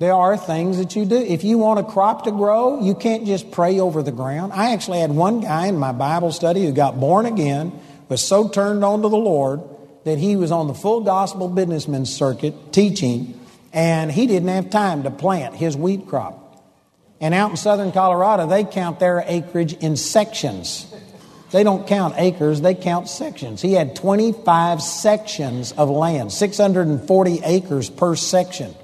There are things that you do. If you want a crop to grow, you can't just pray over the ground. I actually had one guy in my Bible study who got born again, was so turned on to the Lord that he was on the full gospel businessman circuit teaching and he didn't have time to plant his wheat crop. And out in southern Colorado, they count their acreage in sections. They don't count acres, they count sections. He had 25 sections of land, 640 acres per section.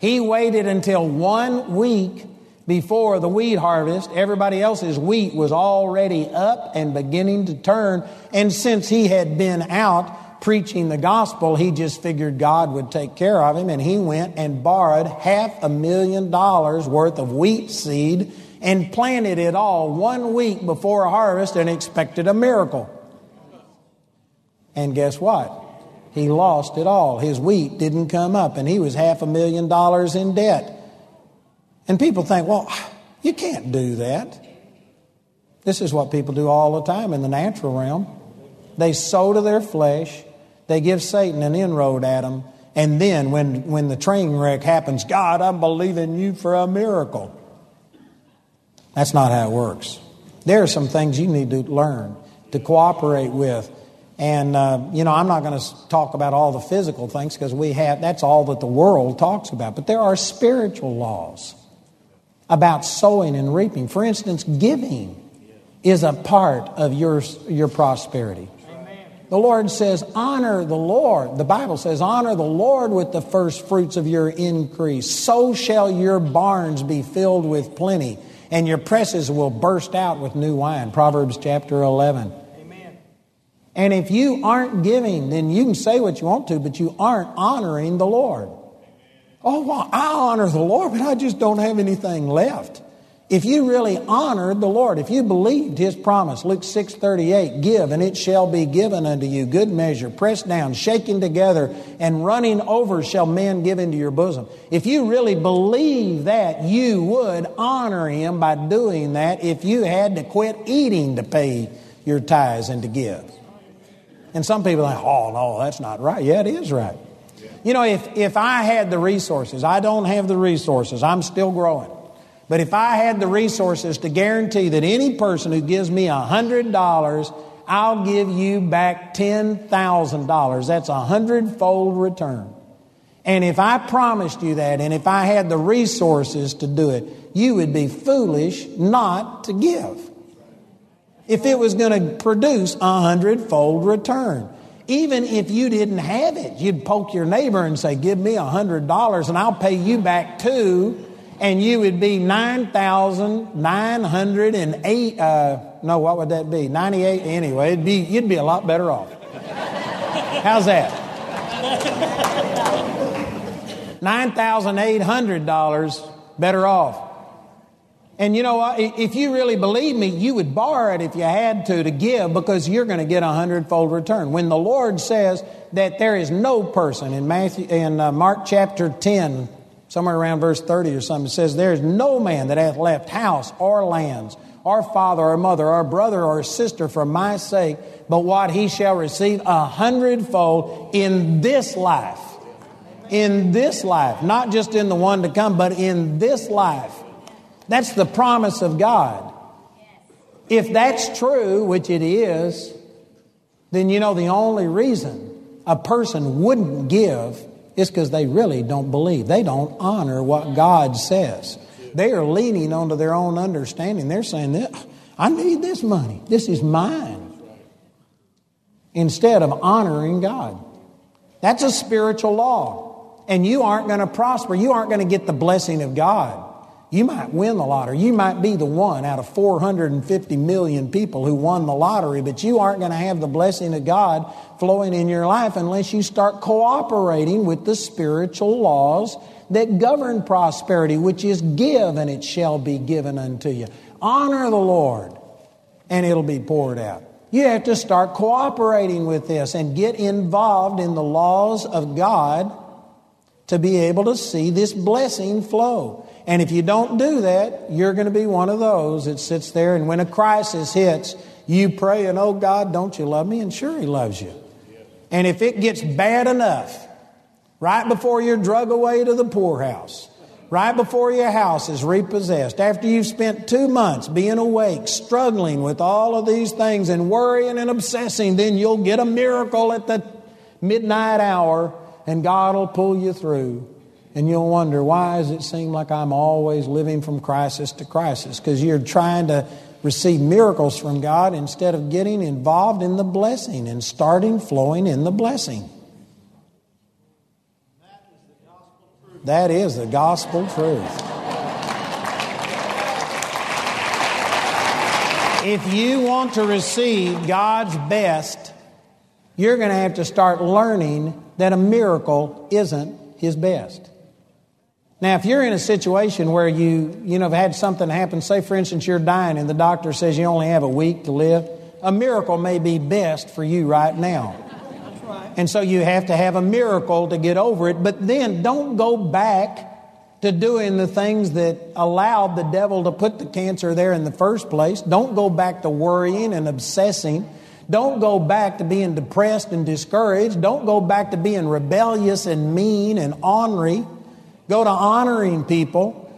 He waited until one week before the wheat harvest. Everybody else's wheat was already up and beginning to turn. And since he had been out, preaching the gospel, he just figured God would take care of him, and he went and borrowed half a million dollars worth of wheat seed and planted it all one week before harvest and expected a miracle. And guess what? He lost it all. His wheat didn't come up, and he was half a million dollars in debt. And people think, well, you can't do that. This is what people do all the time in the natural realm. They sow to their flesh, they give Satan an inroad at them. And then when, when the train wreck happens, God, I'm believing you for a miracle. That's not how it works. There are some things you need to learn to cooperate with. And, uh, you know, I'm not going to talk about all the physical things because we have, that's all that the world talks about. But there are spiritual laws about sowing and reaping. For instance, giving is a part of your, your prosperity. The Lord says, honor the Lord. The Bible says, honor the Lord with the first fruits of your increase. So shall your barns be filled with plenty, and your presses will burst out with new wine. Proverbs chapter 11. Amen. And if you aren't giving, then you can say what you want to, but you aren't honoring the Lord. Oh, well, I honor the Lord, but I just don't have anything left. If you really honored the Lord, if you believed his promise, Luke 6 38, give and it shall be given unto you, good measure, pressed down, shaken together, and running over shall men give into your bosom. If you really believe that, you would honor him by doing that if you had to quit eating to pay your tithes and to give. And some people like, oh, no, that's not right. Yeah, it is right. You know, if, if I had the resources, I don't have the resources, I'm still growing. But if I had the resources to guarantee that any person who gives me $100, I'll give you back $10,000. That's a hundredfold return. And if I promised you that, and if I had the resources to do it, you would be foolish not to give. If it was going to produce a hundredfold return. Even if you didn't have it, you'd poke your neighbor and say, Give me a hundred dollars and I'll pay you back two and you would be 9,908, uh, no, what would that be? 98, anyway, it'd be, you'd be a lot better off. How's that? $9,800 better off. And you know what? If you really believe me, you would borrow it if you had to to give because you're going to get a hundredfold return. When the Lord says that there is no person in Matthew in uh, Mark chapter 10 somewhere around verse 30 or something, it says, There is no man that hath left house or lands, or father or mother, or brother or sister for my sake, but what he shall receive a hundredfold in this life. In this life, not just in the one to come, but in this life. That's the promise of God. If that's true, which it is, then you know the only reason a person wouldn't give it's because they really don't believe. They don't honor what God says. They are leaning onto their own understanding. They're saying, I need this money. This is mine. Instead of honoring God. That's a spiritual law. And you aren't going to prosper. You aren't going to get the blessing of God. You might win the lottery. You might be the one out of 450 million people who won the lottery, but you aren't going to have the blessing of God flowing in your life unless you start cooperating with the spiritual laws that govern prosperity, which is give and it shall be given unto you. Honor the Lord and it'll be poured out. You have to start cooperating with this and get involved in the laws of God to be able to see this blessing flow. And if you don't do that, you're going to be one of those that sits there and when a crisis hits, you pray and, oh God, don't you love me? And sure, He loves you. And if it gets bad enough, right before you're drug away to the poorhouse, right before your house is repossessed, after you've spent two months being awake, struggling with all of these things and worrying and obsessing, then you'll get a miracle at the midnight hour and God will pull you through. And you'll wonder, why does it seem like I'm always living from crisis to crisis? Because you're trying to receive miracles from God instead of getting involved in the blessing and starting flowing in the blessing. That is the gospel truth. If you want to receive God's best, you're going to have to start learning that a miracle isn't His best. Now, if you're in a situation where you, you know, have had something happen, say for instance you're dying and the doctor says you only have a week to live, a miracle may be best for you right now. And so you have to have a miracle to get over it, but then don't go back to doing the things that allowed the devil to put the cancer there in the first place. Don't go back to worrying and obsessing. Don't go back to being depressed and discouraged. Don't go back to being rebellious and mean and ornery go to honoring people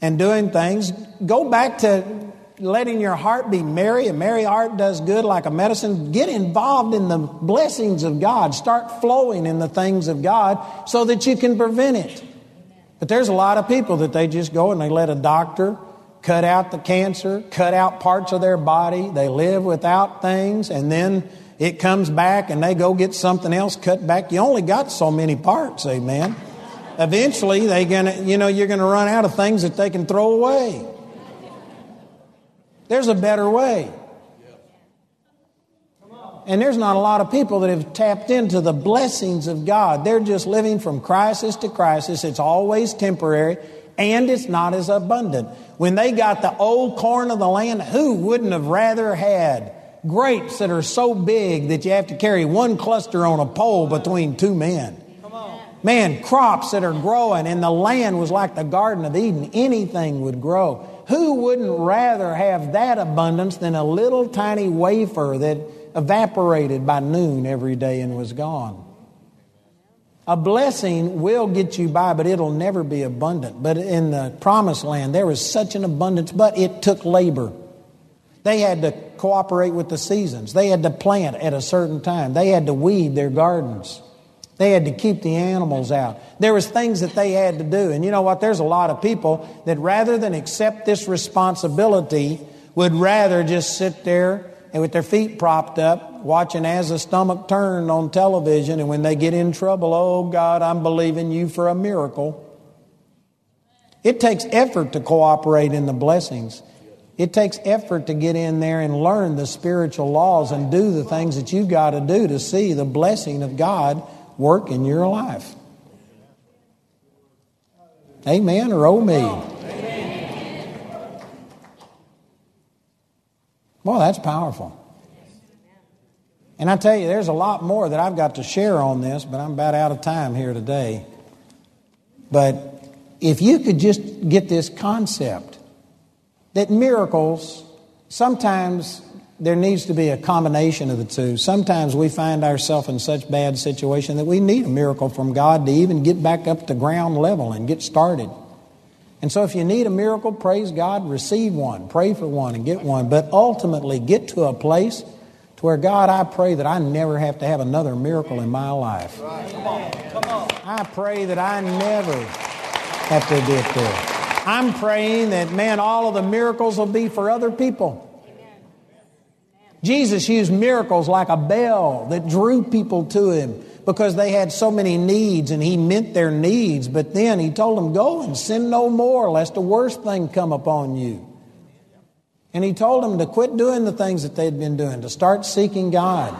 and doing things. Go back to letting your heart be merry. A merry heart does good like a medicine. Get involved in the blessings of God. Start flowing in the things of God so that you can prevent it. But there's a lot of people that they just go and they let a doctor cut out the cancer, cut out parts of their body. They live without things and then it comes back and they go get something else cut back. You only got so many parts, amen eventually they gonna, you know, you're going to run out of things that they can throw away. There's a better way. And there's not a lot of people that have tapped into the blessings of God. They're just living from crisis to crisis. It's always temporary. and it's not as abundant. When they got the old corn of the land, who wouldn't have rather had grapes that are so big that you have to carry one cluster on a pole between two men? Man, crops that are growing, and the land was like the Garden of Eden. Anything would grow. Who wouldn't rather have that abundance than a little tiny wafer that evaporated by noon every day and was gone? A blessing will get you by, but it'll never be abundant. But in the promised land, there was such an abundance, but it took labor. They had to cooperate with the seasons. They had to plant at a certain time. They had to weed their gardens. They had to keep the animals out. There was things that they had to do. And you know what? There's a lot of people that rather than accept this responsibility would rather just sit there and with their feet propped up watching as the stomach turned on television and when they get in trouble, oh God, I'm believing you for a miracle. It takes effort to cooperate in the blessings. It takes effort to get in there and learn the spiritual laws and do the things that you've got to do to see the blessing of God work in your life. Amen or oh me? Well, that's powerful. And I tell you, there's a lot more that I've got to share on this, but I'm about out of time here today. But if you could just get this concept that miracles, sometimes there needs to be a combination of the two. Sometimes we find ourselves in such bad situation that we need a miracle from God to even get back up to ground level and get started. And so if you need a miracle, praise God, receive one, pray for one and get one, but ultimately get to a place to where God, I pray that I never have to have another miracle in my life. I pray that I never have to get there. I'm praying that, man, all of the miracles will be for other people. Jesus used miracles like a bell that drew people to him because they had so many needs and he meant their needs. But then he told them, Go and sin no more, lest the worst thing come upon you. And he told them to quit doing the things that they'd been doing, to start seeking God.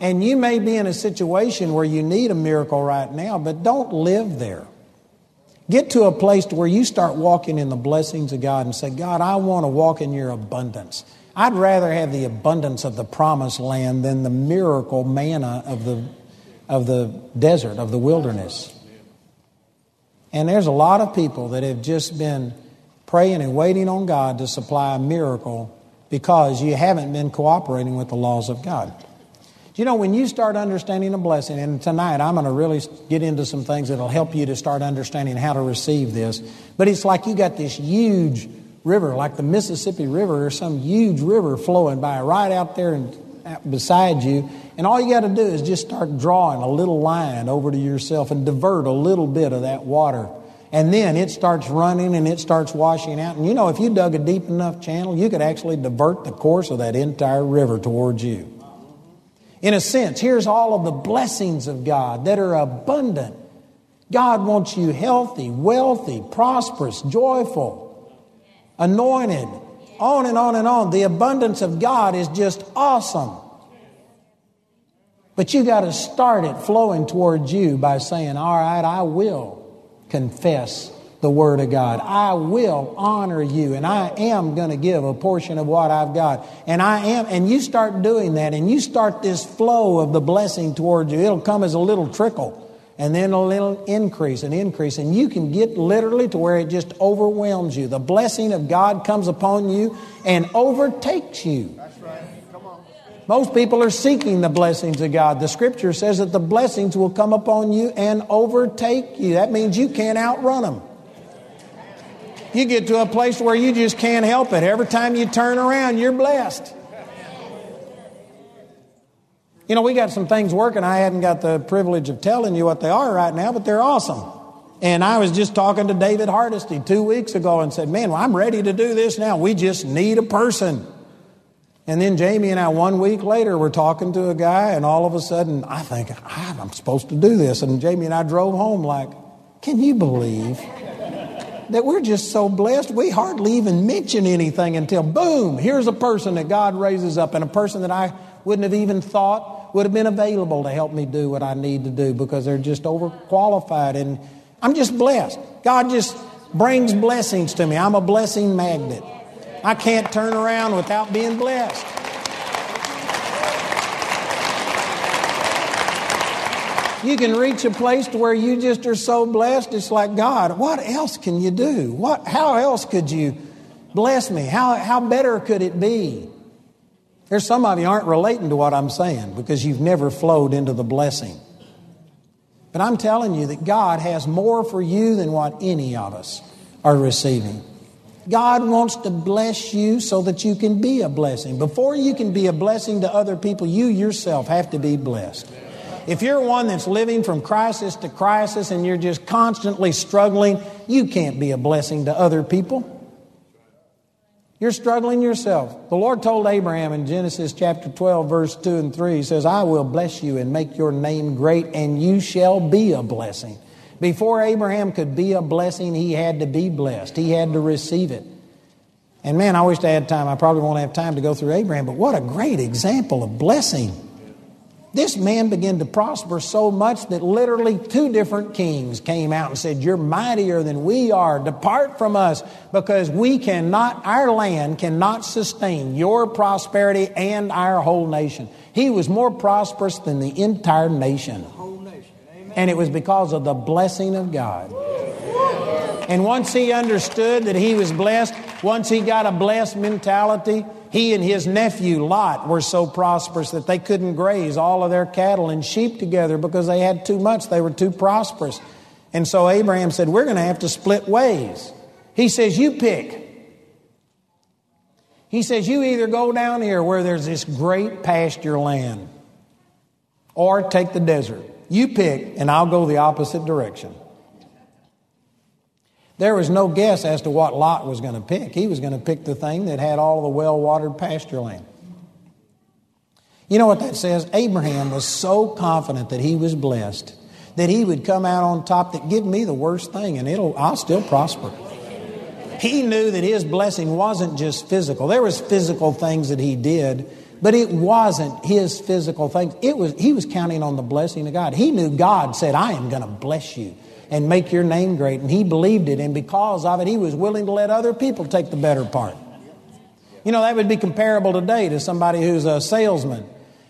And you may be in a situation where you need a miracle right now, but don't live there. Get to a place to where you start walking in the blessings of God and say, God, I want to walk in your abundance. I'd rather have the abundance of the promised land than the miracle manna of the, of the desert, of the wilderness. And there's a lot of people that have just been praying and waiting on God to supply a miracle because you haven't been cooperating with the laws of God. You know, when you start understanding a blessing, and tonight I'm going to really get into some things that'll help you to start understanding how to receive this. But it's like you got this huge river, like the Mississippi River or some huge river flowing by right out there and beside you. And all you got to do is just start drawing a little line over to yourself and divert a little bit of that water. And then it starts running and it starts washing out. And you know, if you dug a deep enough channel, you could actually divert the course of that entire river towards you. In a sense, here's all of the blessings of God that are abundant. God wants you healthy, wealthy, prosperous, joyful anointed, on and on and on. The abundance of God is just awesome. But you got to start it flowing towards you by saying, All right, I will confess the Word of God. I will honor you, and I am going to give a portion of what I've got. And I am, and you start doing that, and you start this flow of the blessing towards you. It'll come as a little trickle and then a little increase and increase. And you can get literally to where it just overwhelms you. The blessing of God comes upon you and overtakes you. That's right. Come on. Most people are seeking the blessings of God. The scripture says that the blessings will come upon you and overtake you. That means you can't outrun them. You get to a place where you just can't help it. Every time you turn around, you're blessed. You know, we got some things working. I hadn't got the privilege of telling you what they are right now, but they're awesome. And I was just talking to David Hardesty two weeks ago and said, Man, well, I'm ready to do this now. We just need a person. And then Jamie and I, one week later, were talking to a guy, and all of a sudden, I think, ah, I'm supposed to do this. And Jamie and I drove home like, Can you believe that we're just so blessed? We hardly even mention anything until, boom, here's a person that God raises up, and a person that I wouldn't have even thought would have been available to help me do what I need to do because they're just overqualified. And I'm just blessed. God just brings blessings to me. I'm a blessing magnet. I can't turn around without being blessed. You can reach a place to where you just are so blessed. It's like, God, what else can you do? What, how else could you bless me? How, how better could it be? There's some of you aren't relating to what I'm saying because you've never flowed into the blessing. But I'm telling you that God has more for you than what any of us are receiving. God wants to bless you so that you can be a blessing. Before you can be a blessing to other people, you yourself have to be blessed. If you're one that's living from crisis to crisis and you're just constantly struggling, you can't be a blessing to other people. You're struggling yourself. The Lord told Abraham in Genesis chapter 12, verse 2 and 3, He says, I will bless you and make your name great, and you shall be a blessing. Before Abraham could be a blessing, he had to be blessed, he had to receive it. And man, I wish I had time. I probably won't have time to go through Abraham, but what a great example of blessing. This man began to prosper so much that literally two different kings came out and said, You're mightier than we are. Depart from us because we cannot, our land cannot sustain your prosperity and our whole nation. He was more prosperous than the entire nation. And it was because of the blessing of God. And once he understood that he was blessed, once he got a blessed mentality, he and his nephew Lot were so prosperous that they couldn't graze all of their cattle and sheep together because they had too much. They were too prosperous. And so Abraham said, We're going to have to split ways. He says, You pick. He says, You either go down here where there's this great pasture land or take the desert. You pick, and I'll go the opposite direction. There was no guess as to what Lot was going to pick. He was going to pick the thing that had all the well watered pasture land. You know what that says? Abraham was so confident that he was blessed that he would come out on top that give me the worst thing and it'll I'll still prosper. He knew that his blessing wasn't just physical. There was physical things that he did, but it wasn't his physical things. It was he was counting on the blessing of God. He knew God said, "I am going to bless you." And make your name great. And he believed it, and because of it, he was willing to let other people take the better part. You know, that would be comparable today to somebody who's a salesman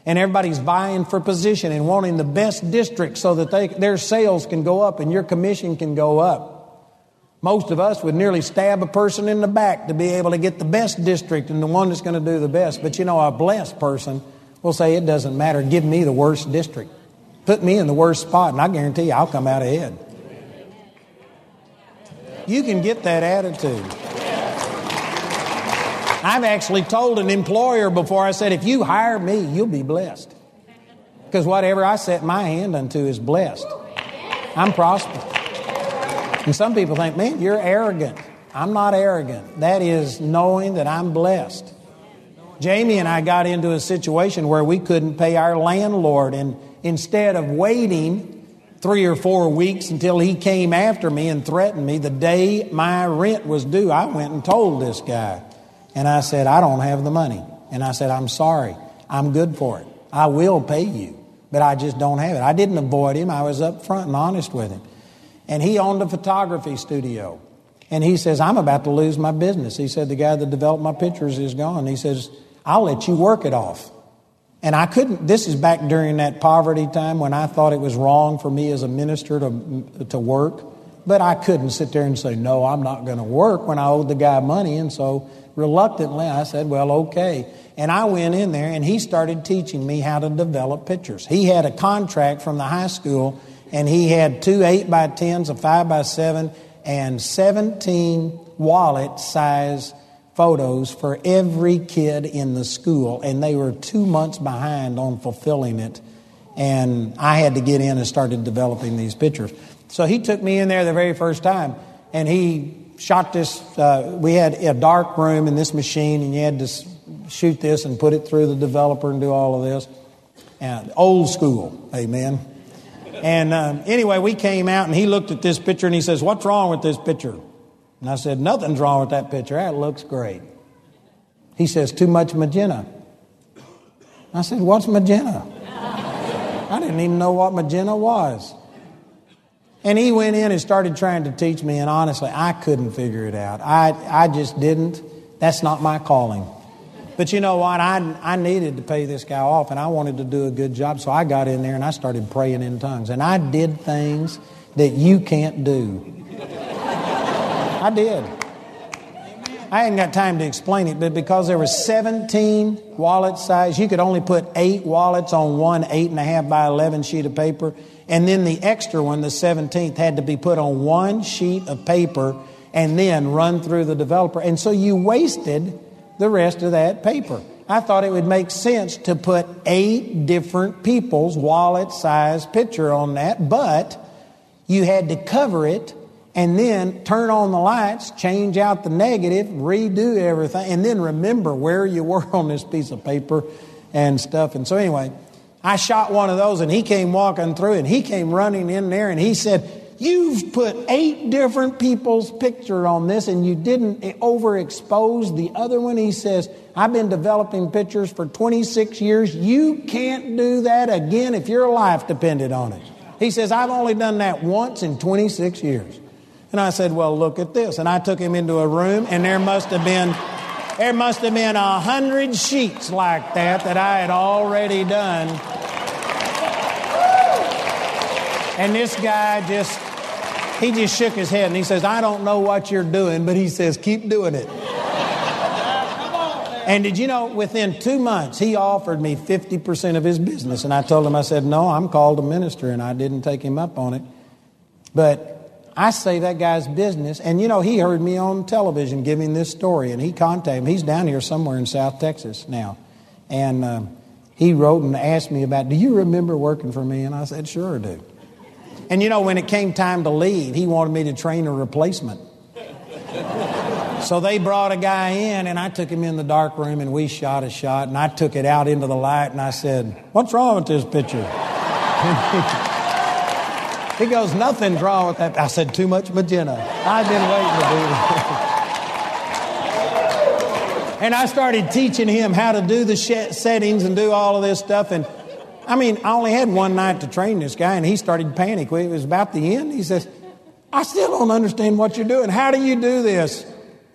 and everybody's vying for position and wanting the best district so that they, their sales can go up and your commission can go up. Most of us would nearly stab a person in the back to be able to get the best district and the one that's going to do the best. But you know, a blessed person will say, It doesn't matter. Give me the worst district. Put me in the worst spot, and I guarantee you I'll come out ahead. You can get that attitude. I've actually told an employer before, I said, if you hire me, you'll be blessed. Because whatever I set my hand unto is blessed. I'm prosperous. And some people think, man, you're arrogant. I'm not arrogant. That is knowing that I'm blessed. Jamie and I got into a situation where we couldn't pay our landlord, and instead of waiting three or four weeks until he came after me and threatened me. The day my rent was due, I went and told this guy. And I said, I don't have the money. And I said, I'm sorry. I'm good for it. I will pay you, but I just don't have it. I didn't avoid him. I was up front and honest with him. And he owned a photography studio. And he says, I'm about to lose my business. He said, The guy that developed my pictures is gone. He says, I'll let you work it off. And I couldn't, this is back during that poverty time when I thought it was wrong for me as a minister to, to work. But I couldn't sit there and say, no, I'm not going to work when I owed the guy money. And so reluctantly I said, well, okay. And I went in there and he started teaching me how to develop pictures. He had a contract from the high school and he had two 8 by 10s, a 5 by 7 and 17 wallet size photos for every kid in the school, and they were two months behind on fulfilling it. And I had to get in and started developing these pictures. So he took me in there the very first time, and he shot this. Uh, we had a dark room in this machine, and you had to shoot this and put it through the developer and do all of this. And old school, amen. And um, anyway, we came out, and he looked at this picture, and he says, "What's wrong with this picture?" And I said, Nothing's wrong with that picture. That looks great. He says, Too much magenta. I said, What's magenta? I didn't even know what magenta was. And he went in and started trying to teach me, and honestly, I couldn't figure it out. I, I just didn't. That's not my calling. But you know what? I, I needed to pay this guy off, and I wanted to do a good job, so I got in there and I started praying in tongues. And I did things that you can't do. I did. I hadn't got time to explain it, but because there were 17 wallet size, you could only put eight wallets on one eight and a half by 11 sheet of paper. And then the extra one, the 17th, had to be put on one sheet of paper and then run through the developer. And so you wasted the rest of that paper. I thought it would make sense to put eight different people's wallet size picture on that, but you had to cover it and then turn on the lights, change out the negative, redo everything, and then remember where you were on this piece of paper and stuff. And so, anyway, I shot one of those, and he came walking through, and he came running in there, and he said, You've put eight different people's picture on this, and you didn't overexpose the other one. He says, I've been developing pictures for 26 years. You can't do that again if your life depended on it. He says, I've only done that once in 26 years. And I said, Well, look at this. And I took him into a room, and there must have been there must have been a hundred sheets like that that I had already done. And this guy just he just shook his head and he says, I don't know what you're doing, but he says, keep doing it. And did you know, within two months, he offered me 50% of his business. And I told him, I said, no, I'm called to minister, and I didn't take him up on it. But I say that guy's business. And you know, he heard me on television giving this story, and he contacted me. He's down here somewhere in South Texas now. And uh, he wrote and asked me about, Do you remember working for me? And I said, Sure, I do. And you know, when it came time to leave, he wanted me to train a replacement. so they brought a guy in, and I took him in the dark room, and we shot a shot, and I took it out into the light, and I said, What's wrong with this picture? He goes, Nothing's wrong with that. I said, Too much magenta. I've been waiting to do this. and I started teaching him how to do the settings and do all of this stuff. And I mean, I only had one night to train this guy, and he started to panic. It was about the end. He says, I still don't understand what you're doing. How do you do this?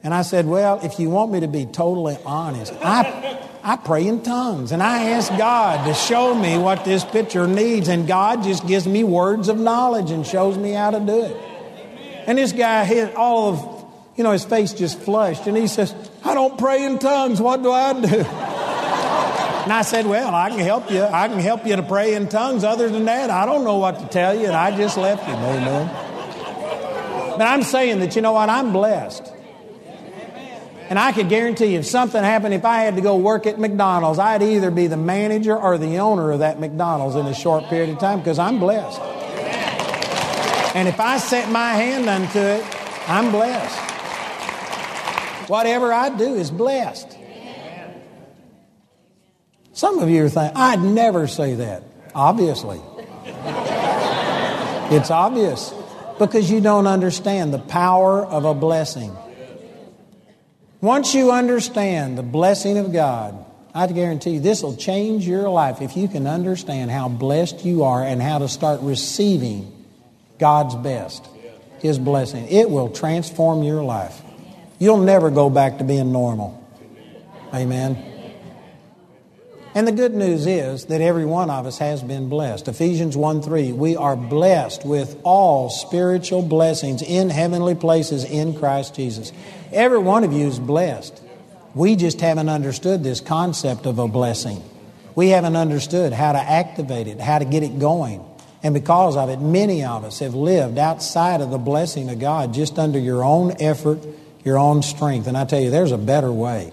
And I said, Well, if you want me to be totally honest, I I pray in tongues and I ask God to show me what this picture needs, and God just gives me words of knowledge and shows me how to do it. And this guy had all of, you know, his face just flushed, and he says, I don't pray in tongues. What do I do? And I said, Well, I can help you. I can help you to pray in tongues. Other than that, I don't know what to tell you. And I just left him. Amen. But I'm saying that, you know what? I'm blessed. And I could guarantee you, if something happened, if I had to go work at McDonald's, I'd either be the manager or the owner of that McDonald's in a short period of time because I'm blessed. And if I set my hand unto it, I'm blessed. Whatever I do is blessed. Some of you are thinking, I'd never say that. Obviously. It's obvious because you don't understand the power of a blessing. Once you understand the blessing of God, I guarantee you this will change your life if you can understand how blessed you are and how to start receiving God's best, His blessing. It will transform your life. You'll never go back to being normal. Amen. And the good news is that every one of us has been blessed. Ephesians 1 3, we are blessed with all spiritual blessings in heavenly places in Christ Jesus. Every one of you is blessed. We just haven't understood this concept of a blessing. We haven't understood how to activate it, how to get it going. And because of it, many of us have lived outside of the blessing of God just under your own effort, your own strength. And I tell you, there's a better way.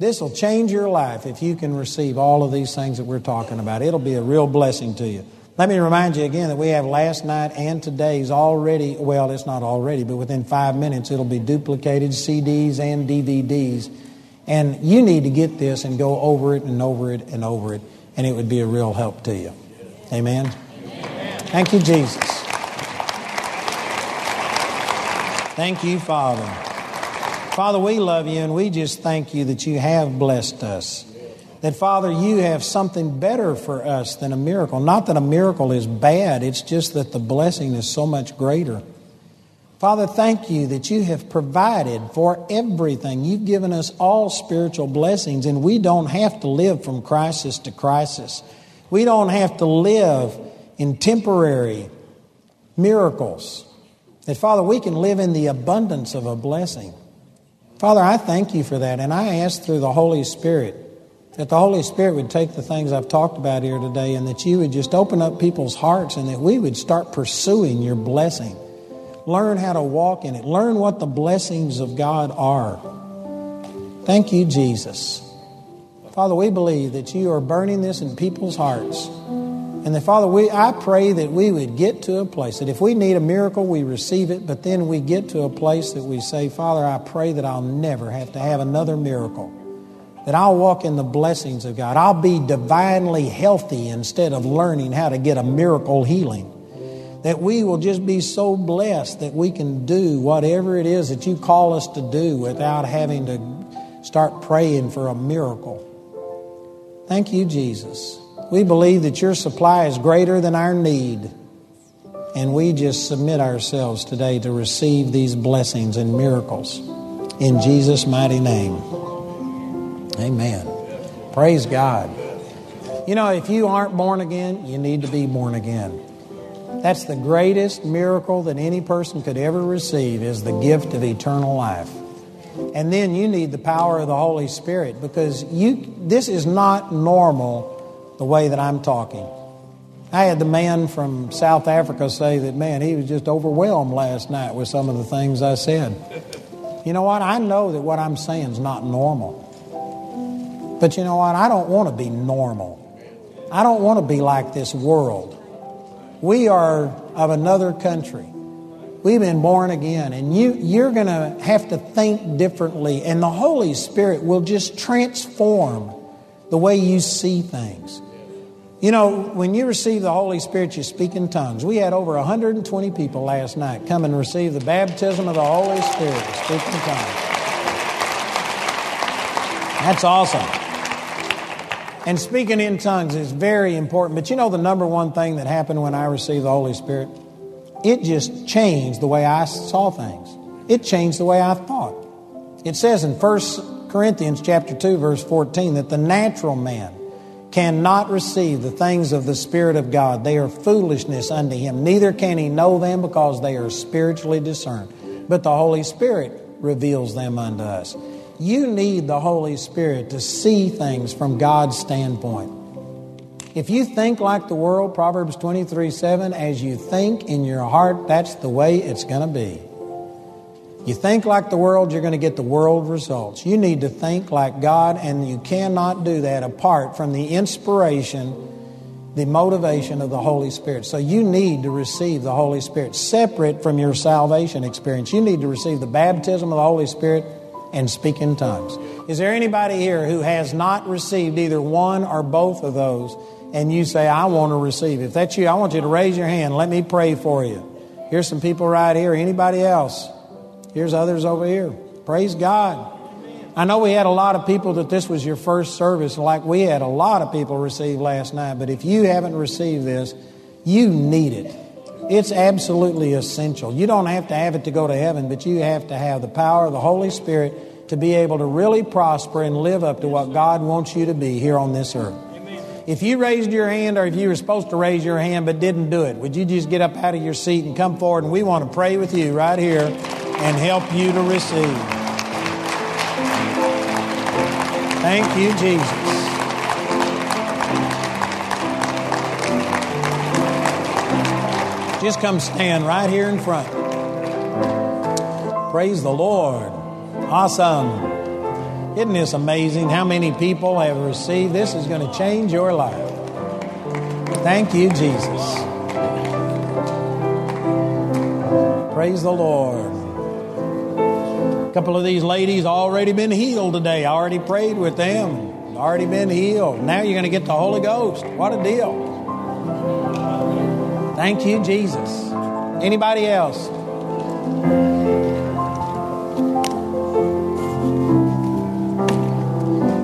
This will change your life if you can receive all of these things that we're talking about. It'll be a real blessing to you. Let me remind you again that we have last night and today's already, well, it's not already, but within five minutes it'll be duplicated CDs and DVDs. And you need to get this and go over it and over it and over it, and it would be a real help to you. Amen? Amen. Thank you, Jesus. Thank you, Father. Father, we love you and we just thank you that you have blessed us. That, Father, you have something better for us than a miracle. Not that a miracle is bad, it's just that the blessing is so much greater. Father, thank you that you have provided for everything. You've given us all spiritual blessings, and we don't have to live from crisis to crisis. We don't have to live in temporary miracles. That, Father, we can live in the abundance of a blessing. Father, I thank you for that, and I ask through the Holy Spirit that the Holy Spirit would take the things I've talked about here today and that you would just open up people's hearts and that we would start pursuing your blessing. Learn how to walk in it. Learn what the blessings of God are. Thank you, Jesus. Father, we believe that you are burning this in people's hearts. And that, Father, we, I pray that we would get to a place that if we need a miracle, we receive it, but then we get to a place that we say, Father, I pray that I'll never have to have another miracle. That I'll walk in the blessings of God. I'll be divinely healthy instead of learning how to get a miracle healing that we will just be so blessed that we can do whatever it is that you call us to do without having to start praying for a miracle. Thank you, Jesus. We believe that your supply is greater than our need. And we just submit ourselves today to receive these blessings and miracles. In Jesus' mighty name. Amen. Praise God. You know, if you aren't born again, you need to be born again. That's the greatest miracle that any person could ever receive is the gift of eternal life. And then you need the power of the Holy Spirit because you this is not normal the way that I'm talking. I had the man from South Africa say that man, he was just overwhelmed last night with some of the things I said. You know what? I know that what I'm saying is not normal. But you know what? I don't want to be normal. I don't want to be like this world. We are of another country. We've been born again, and you, you're going to have to think differently, and the Holy Spirit will just transform the way you see things. You know, when you receive the Holy Spirit, you speak in tongues. We had over 120 people last night come and receive the baptism of the Holy Spirit, speak in tongues. That's awesome. And speaking in tongues is very important. But you know the number one thing that happened when I received the Holy Spirit? It just changed the way I saw things. It changed the way I thought. It says in 1 Corinthians chapter 2 verse 14 that the natural man cannot receive the things of the Spirit of God. They are foolishness unto him. Neither can he know them because they are spiritually discerned. But the Holy Spirit reveals them unto us. You need the Holy Spirit to see things from God's standpoint. If you think like the world, Proverbs 23 7, as you think in your heart, that's the way it's going to be. You think like the world, you're going to get the world results. You need to think like God, and you cannot do that apart from the inspiration, the motivation of the Holy Spirit. So you need to receive the Holy Spirit separate from your salvation experience. You need to receive the baptism of the Holy Spirit and speak in tongues. Is there anybody here who has not received either one or both of those and you say, I want to receive? If that's you, I want you to raise your hand. Let me pray for you. Here's some people right here. Anybody else? Here's others over here. Praise God. I know we had a lot of people that this was your first service, like we had a lot of people receive last night, but if you haven't received this, you need it. It's absolutely essential. You don't have to have it to go to heaven, but you have to have the power of the Holy Spirit to be able to really prosper and live up to what God wants you to be here on this earth. If you raised your hand or if you were supposed to raise your hand but didn't do it, would you just get up out of your seat and come forward? And we want to pray with you right here and help you to receive. Thank you, Jesus. Just come stand right here in front. Praise the Lord. Awesome. Isn't this amazing how many people have received? This is going to change your life. Thank you, Jesus. Praise the Lord. A couple of these ladies already been healed today. I already prayed with them. Already been healed. Now you're going to get the Holy Ghost. What a deal. Thank you, Jesus. Anybody else?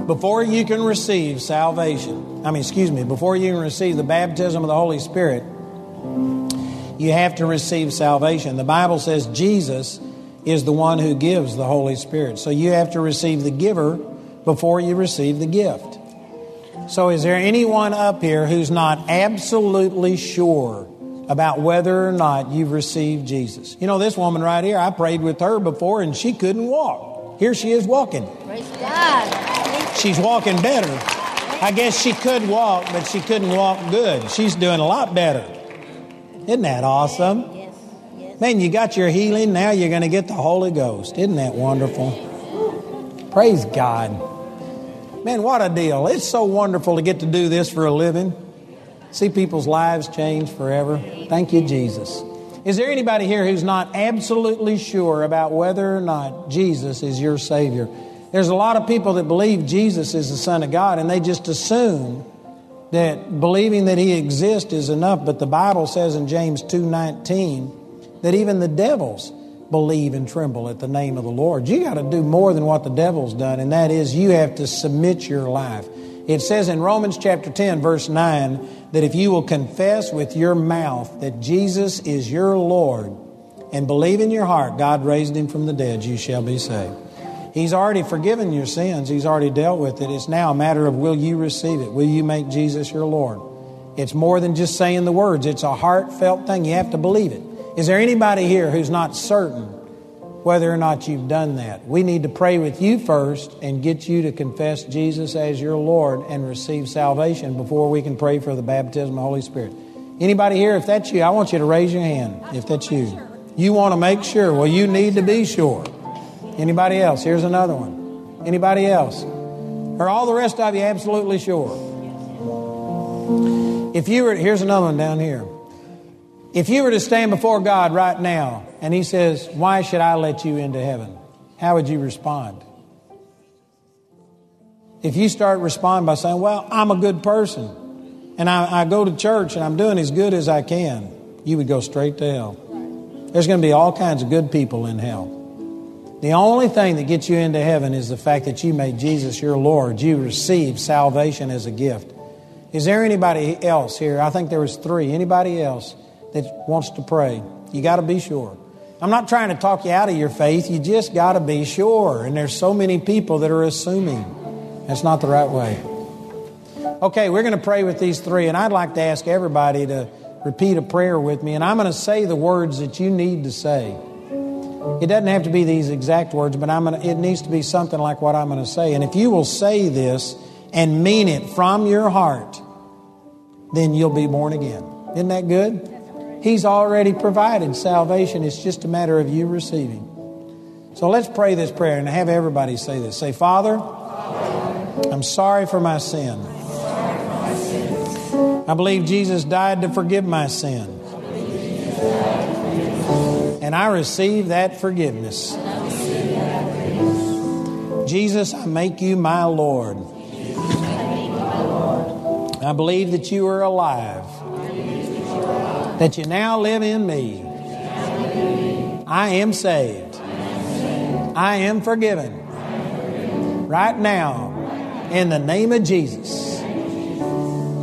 Before you can receive salvation, I mean, excuse me, before you can receive the baptism of the Holy Spirit, you have to receive salvation. The Bible says Jesus is the one who gives the Holy Spirit. So you have to receive the giver before you receive the gift. So, is there anyone up here who's not absolutely sure about whether or not you've received Jesus? You know, this woman right here, I prayed with her before and she couldn't walk. Here she is walking. Praise God. She's walking better. I guess she could walk, but she couldn't walk good. She's doing a lot better. Isn't that awesome? Man, you got your healing, now you're going to get the Holy Ghost. Isn't that wonderful? Praise God. Man, what a deal. It's so wonderful to get to do this for a living. See people's lives change forever. Thank you, Jesus. Is there anybody here who's not absolutely sure about whether or not Jesus is your Savior? There's a lot of people that believe Jesus is the Son of God and they just assume that believing that He exists is enough, but the Bible says in James 2:19 that even the devils believe and tremble at the name of the Lord. You got to do more than what the devil's done, and that is you have to submit your life. It says in Romans chapter 10, verse 9, that if you will confess with your mouth that Jesus is your Lord and believe in your heart God raised him from the dead, you shall be saved. He's already forgiven your sins, He's already dealt with it. It's now a matter of will you receive it? Will you make Jesus your Lord? It's more than just saying the words, it's a heartfelt thing. You have to believe it. Is there anybody here who's not certain whether or not you've done that? We need to pray with you first and get you to confess Jesus as your Lord and receive salvation before we can pray for the baptism of the Holy Spirit. Anybody here, if that's you, I want you to raise your hand if that's you. You want to make sure. Well, you need to be sure. Anybody else? Here's another one. Anybody else? Are all the rest of you absolutely sure? If you were, here's another one down here. If you were to stand before God right now and He says, Why should I let you into heaven? How would you respond? If you start responding by saying, Well, I'm a good person and I, I go to church and I'm doing as good as I can, you would go straight to hell. There's going to be all kinds of good people in hell. The only thing that gets you into heaven is the fact that you made Jesus your Lord. You received salvation as a gift. Is there anybody else here? I think there was three. Anybody else? That wants to pray. You got to be sure. I'm not trying to talk you out of your faith. You just got to be sure. And there's so many people that are assuming. That's not the right way. Okay, we're going to pray with these three, and I'd like to ask everybody to repeat a prayer with me, and I'm going to say the words that you need to say. It doesn't have to be these exact words, but I'm going to, it needs to be something like what I'm going to say. And if you will say this and mean it from your heart, then you'll be born again. Isn't that good? He's already provided salvation. It's just a matter of you receiving. So let's pray this prayer and have everybody say this. Say, Father, I'm sorry for my sin. I believe Jesus died to forgive my sin. And I receive that forgiveness. Jesus, I make you my Lord. I believe that you are alive that you now live in me. I am saved. I am forgiven. Right now, in the name of Jesus.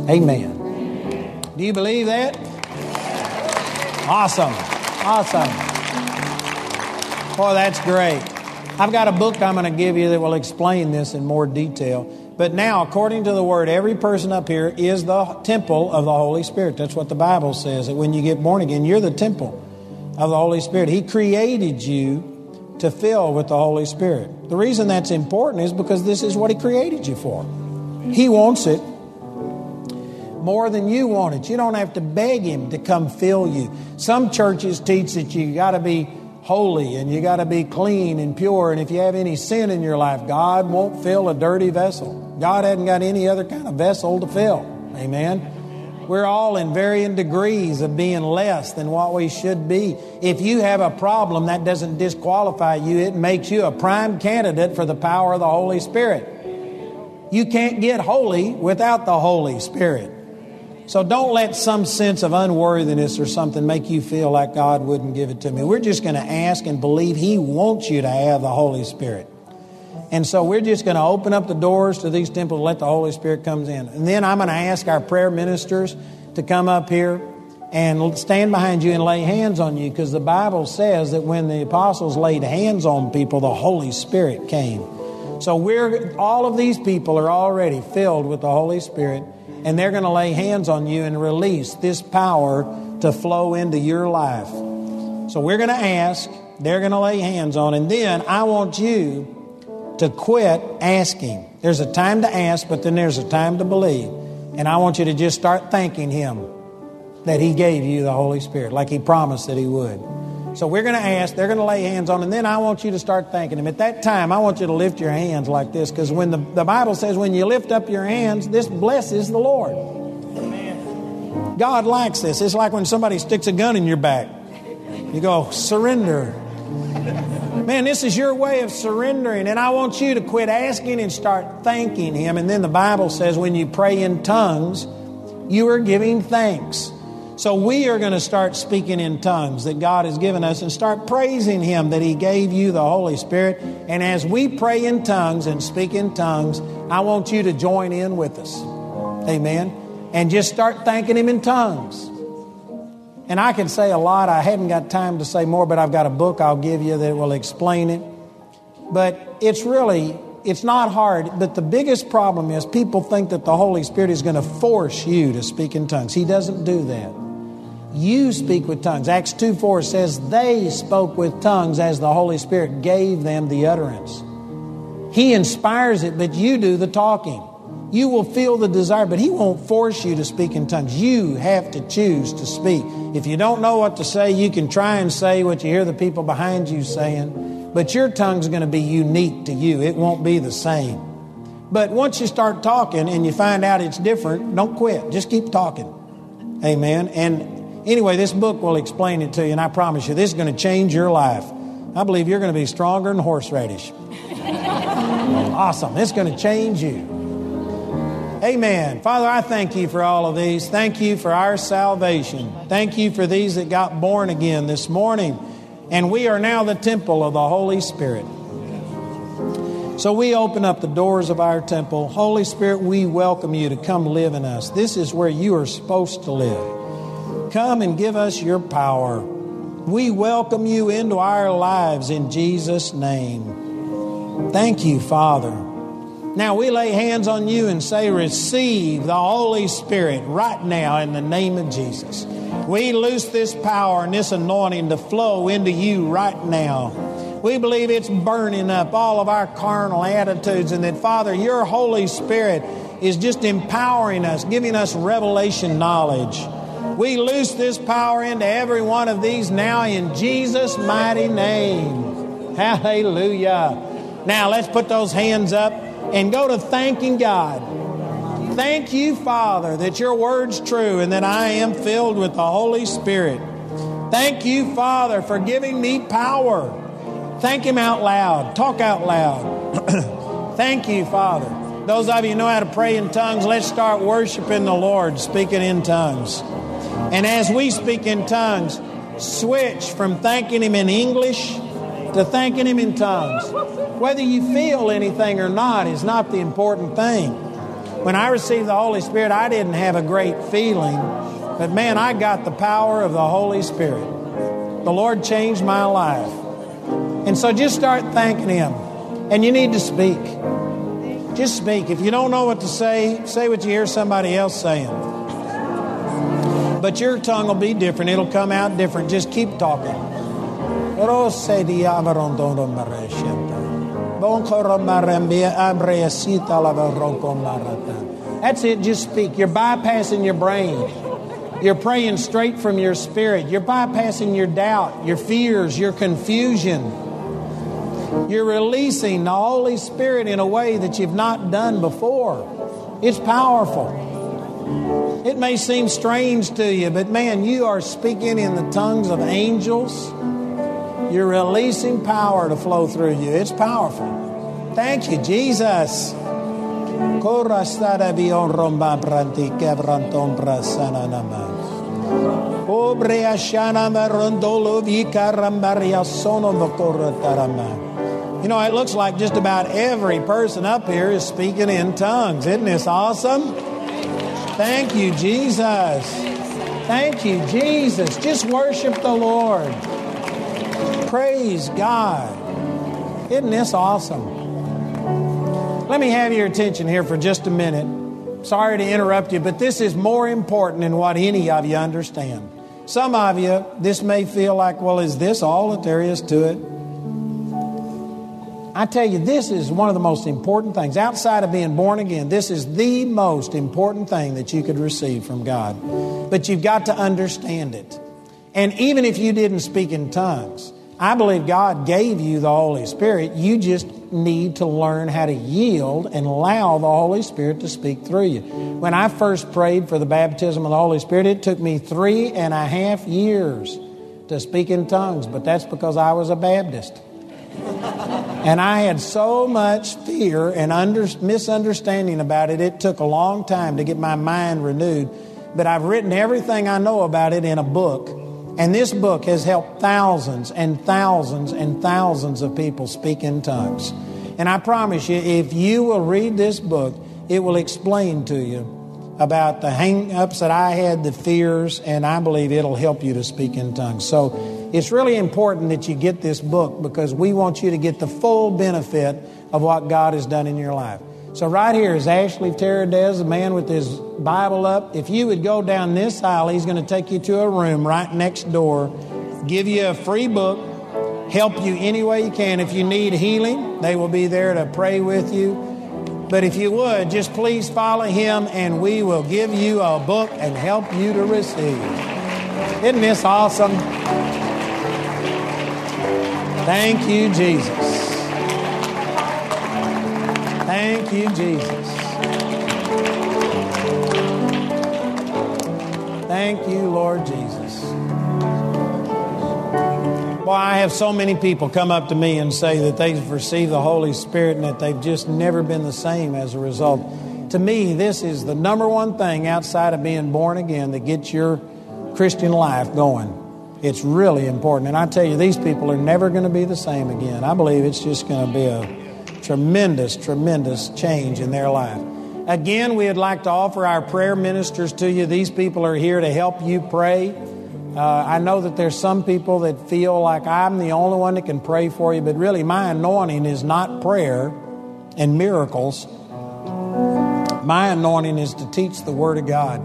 Amen. Do you believe that? Awesome. Awesome. Boy, that's great. I've got a book I'm going to give you that will explain this in more detail. But now, according to the word, every person up here is the temple of the Holy Spirit. That's what the Bible says. That when you get born again, you're the temple of the Holy Spirit. He created you to fill with the Holy Spirit. The reason that's important is because this is what He created you for. He wants it more than you want it. You don't have to beg Him to come fill you. Some churches teach that you got to be holy and you got to be clean and pure. And if you have any sin in your life, God won't fill a dirty vessel. God hasn't got any other kind of vessel to fill. Amen. We're all in varying degrees of being less than what we should be. If you have a problem, that doesn't disqualify you. It makes you a prime candidate for the power of the Holy Spirit. You can't get holy without the Holy Spirit. So don't let some sense of unworthiness or something make you feel like God wouldn't give it to me. We're just going to ask and believe He wants you to have the Holy Spirit. And so we're just going to open up the doors to these temples and let the Holy Spirit comes in. And then I'm going to ask our prayer ministers to come up here and stand behind you and lay hands on you because the Bible says that when the apostles laid hands on people, the Holy Spirit came. So we're all of these people are already filled with the Holy Spirit and they're going to lay hands on you and release this power to flow into your life. So we're going to ask, they're going to lay hands on, and then I want you to quit asking. There's a time to ask, but then there's a time to believe. And I want you to just start thanking Him that He gave you the Holy Spirit, like He promised that He would. So we're going to ask, they're going to lay hands on, and then I want you to start thanking Him. At that time, I want you to lift your hands like this, because when the, the Bible says when you lift up your hands, this blesses the Lord. God likes this. It's like when somebody sticks a gun in your back. You go, surrender. Man, this is your way of surrendering, and I want you to quit asking and start thanking Him. And then the Bible says when you pray in tongues, you are giving thanks. So we are going to start speaking in tongues that God has given us and start praising Him that He gave you the Holy Spirit. And as we pray in tongues and speak in tongues, I want you to join in with us. Amen. And just start thanking Him in tongues. And I can say a lot. I hadn't got time to say more, but I've got a book I'll give you that will explain it. But it's really, it's not hard. But the biggest problem is people think that the Holy Spirit is going to force you to speak in tongues. He doesn't do that. You speak with tongues. Acts 2 4 says, They spoke with tongues as the Holy Spirit gave them the utterance. He inspires it, but you do the talking. You will feel the desire, but He won't force you to speak in tongues. You have to choose to speak. If you don't know what to say, you can try and say what you hear the people behind you saying, but your tongue's going to be unique to you. It won't be the same. But once you start talking and you find out it's different, don't quit. Just keep talking. Amen. And anyway, this book will explain it to you, and I promise you, this is going to change your life. I believe you're going to be stronger than horseradish. awesome. It's going to change you. Amen. Father, I thank you for all of these. Thank you for our salvation. Thank you for these that got born again this morning. And we are now the temple of the Holy Spirit. So we open up the doors of our temple. Holy Spirit, we welcome you to come live in us. This is where you are supposed to live. Come and give us your power. We welcome you into our lives in Jesus' name. Thank you, Father. Now we lay hands on you and say, Receive the Holy Spirit right now in the name of Jesus. We loose this power and this anointing to flow into you right now. We believe it's burning up all of our carnal attitudes, and that, Father, your Holy Spirit is just empowering us, giving us revelation knowledge. We loose this power into every one of these now in Jesus' mighty name. Hallelujah. Now let's put those hands up and go to thanking God. Thank you, Father, that your word's true and that I am filled with the Holy Spirit. Thank you, Father, for giving me power. Thank Him out loud. Talk out loud. Thank you, Father. Those of you who know how to pray in tongues, let's start worshiping the Lord, speaking in tongues. And as we speak in tongues, switch from thanking Him in English to thanking Him in tongues. Whether you feel anything or not is not the important thing. When I received the Holy Spirit, I didn't have a great feeling, but man, I got the power of the Holy Spirit. The Lord changed my life. And so just start thanking Him. And you need to speak. Just speak. If you don't know what to say, say what you hear somebody else saying. But your tongue will be different. It'll come out different. Just keep talking. That's it, just speak. You're bypassing your brain. You're praying straight from your spirit. You're bypassing your doubt, your fears, your confusion. You're releasing the Holy Spirit in a way that you've not done before. It's powerful. It may seem strange to you, but man, you are speaking in the tongues of angels you're releasing power to flow through you. It's powerful. Thank you, Jesus. You know, it looks like just about every person up here is speaking in tongues. Isn't this awesome? Thank you, Jesus. Thank you, Jesus. Just worship the Lord. Praise God. Isn't this awesome? Let me have your attention here for just a minute. Sorry to interrupt you, but this is more important than what any of you understand. Some of you, this may feel like, well, is this all that there is to it? I tell you, this is one of the most important things. Outside of being born again, this is the most important thing that you could receive from God. But you've got to understand it. And even if you didn't speak in tongues, I believe God gave you the Holy Spirit. You just need to learn how to yield and allow the Holy Spirit to speak through you. When I first prayed for the baptism of the Holy Spirit, it took me three and a half years to speak in tongues, but that's because I was a Baptist. And I had so much fear and under, misunderstanding about it, it took a long time to get my mind renewed. But I've written everything I know about it in a book. And this book has helped thousands and thousands and thousands of people speak in tongues. And I promise you, if you will read this book, it will explain to you about the hang ups that I had, the fears, and I believe it'll help you to speak in tongues. So it's really important that you get this book because we want you to get the full benefit of what God has done in your life. So, right here is Ashley Teradez, a man with his Bible up. If you would go down this aisle, he's going to take you to a room right next door, give you a free book, help you any way you can. If you need healing, they will be there to pray with you. But if you would, just please follow him and we will give you a book and help you to receive. Isn't this awesome? Thank you, Jesus. Thank you, Jesus. Thank you, Lord Jesus. Boy, I have so many people come up to me and say that they've received the Holy Spirit and that they've just never been the same as a result. To me, this is the number one thing outside of being born again that gets your Christian life going. It's really important. And I tell you, these people are never going to be the same again. I believe it's just going to be a tremendous, tremendous change in their life. Again, we'd like to offer our prayer ministers to you. These people are here to help you pray. Uh, I know that there's some people that feel like I'm the only one that can pray for you, but really, my anointing is not prayer and miracles. My anointing is to teach the Word of God.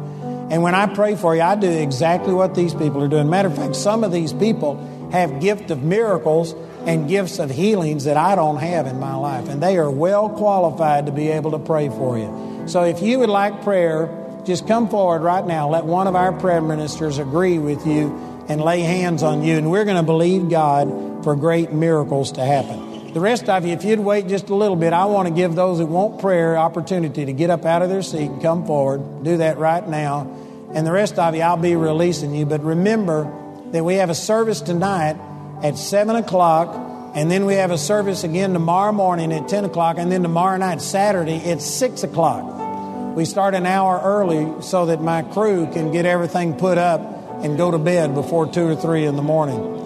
And when I pray for you, I do exactly what these people are doing. Matter of fact, some of these people have gift of miracles and gifts of healings that I don't have in my life. And they are well qualified to be able to pray for you. So if you would like prayer, just come forward right now. Let one of our prayer ministers agree with you and lay hands on you. And we're going to believe God for great miracles to happen. The rest of you, if you'd wait just a little bit, I want to give those that want prayer opportunity to get up out of their seat and come forward. Do that right now. And the rest of you, I'll be releasing you. But remember that we have a service tonight at 7 o'clock. And then we have a service again tomorrow morning at 10 o'clock. And then tomorrow night, Saturday, at 6 o'clock. We start an hour early so that my crew can get everything put up and go to bed before 2 or 3 in the morning.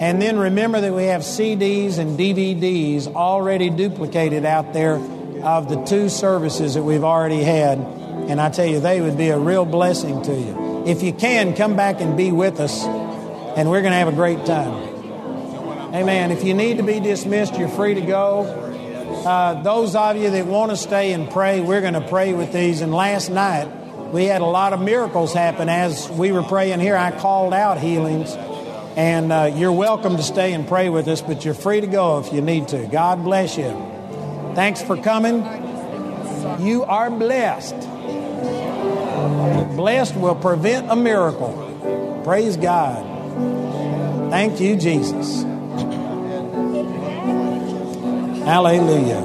And then remember that we have CDs and DVDs already duplicated out there of the two services that we've already had. And I tell you, they would be a real blessing to you. If you can, come back and be with us, and we're going to have a great time. Amen. If you need to be dismissed, you're free to go. Uh, those of you that want to stay and pray, we're going to pray with these. And last night, we had a lot of miracles happen as we were praying here. I called out healings. And uh, you're welcome to stay and pray with us, but you're free to go if you need to. God bless you. Thanks for coming. You are blessed. Blessed will prevent a miracle. Praise God. Thank you, Jesus. Hallelujah.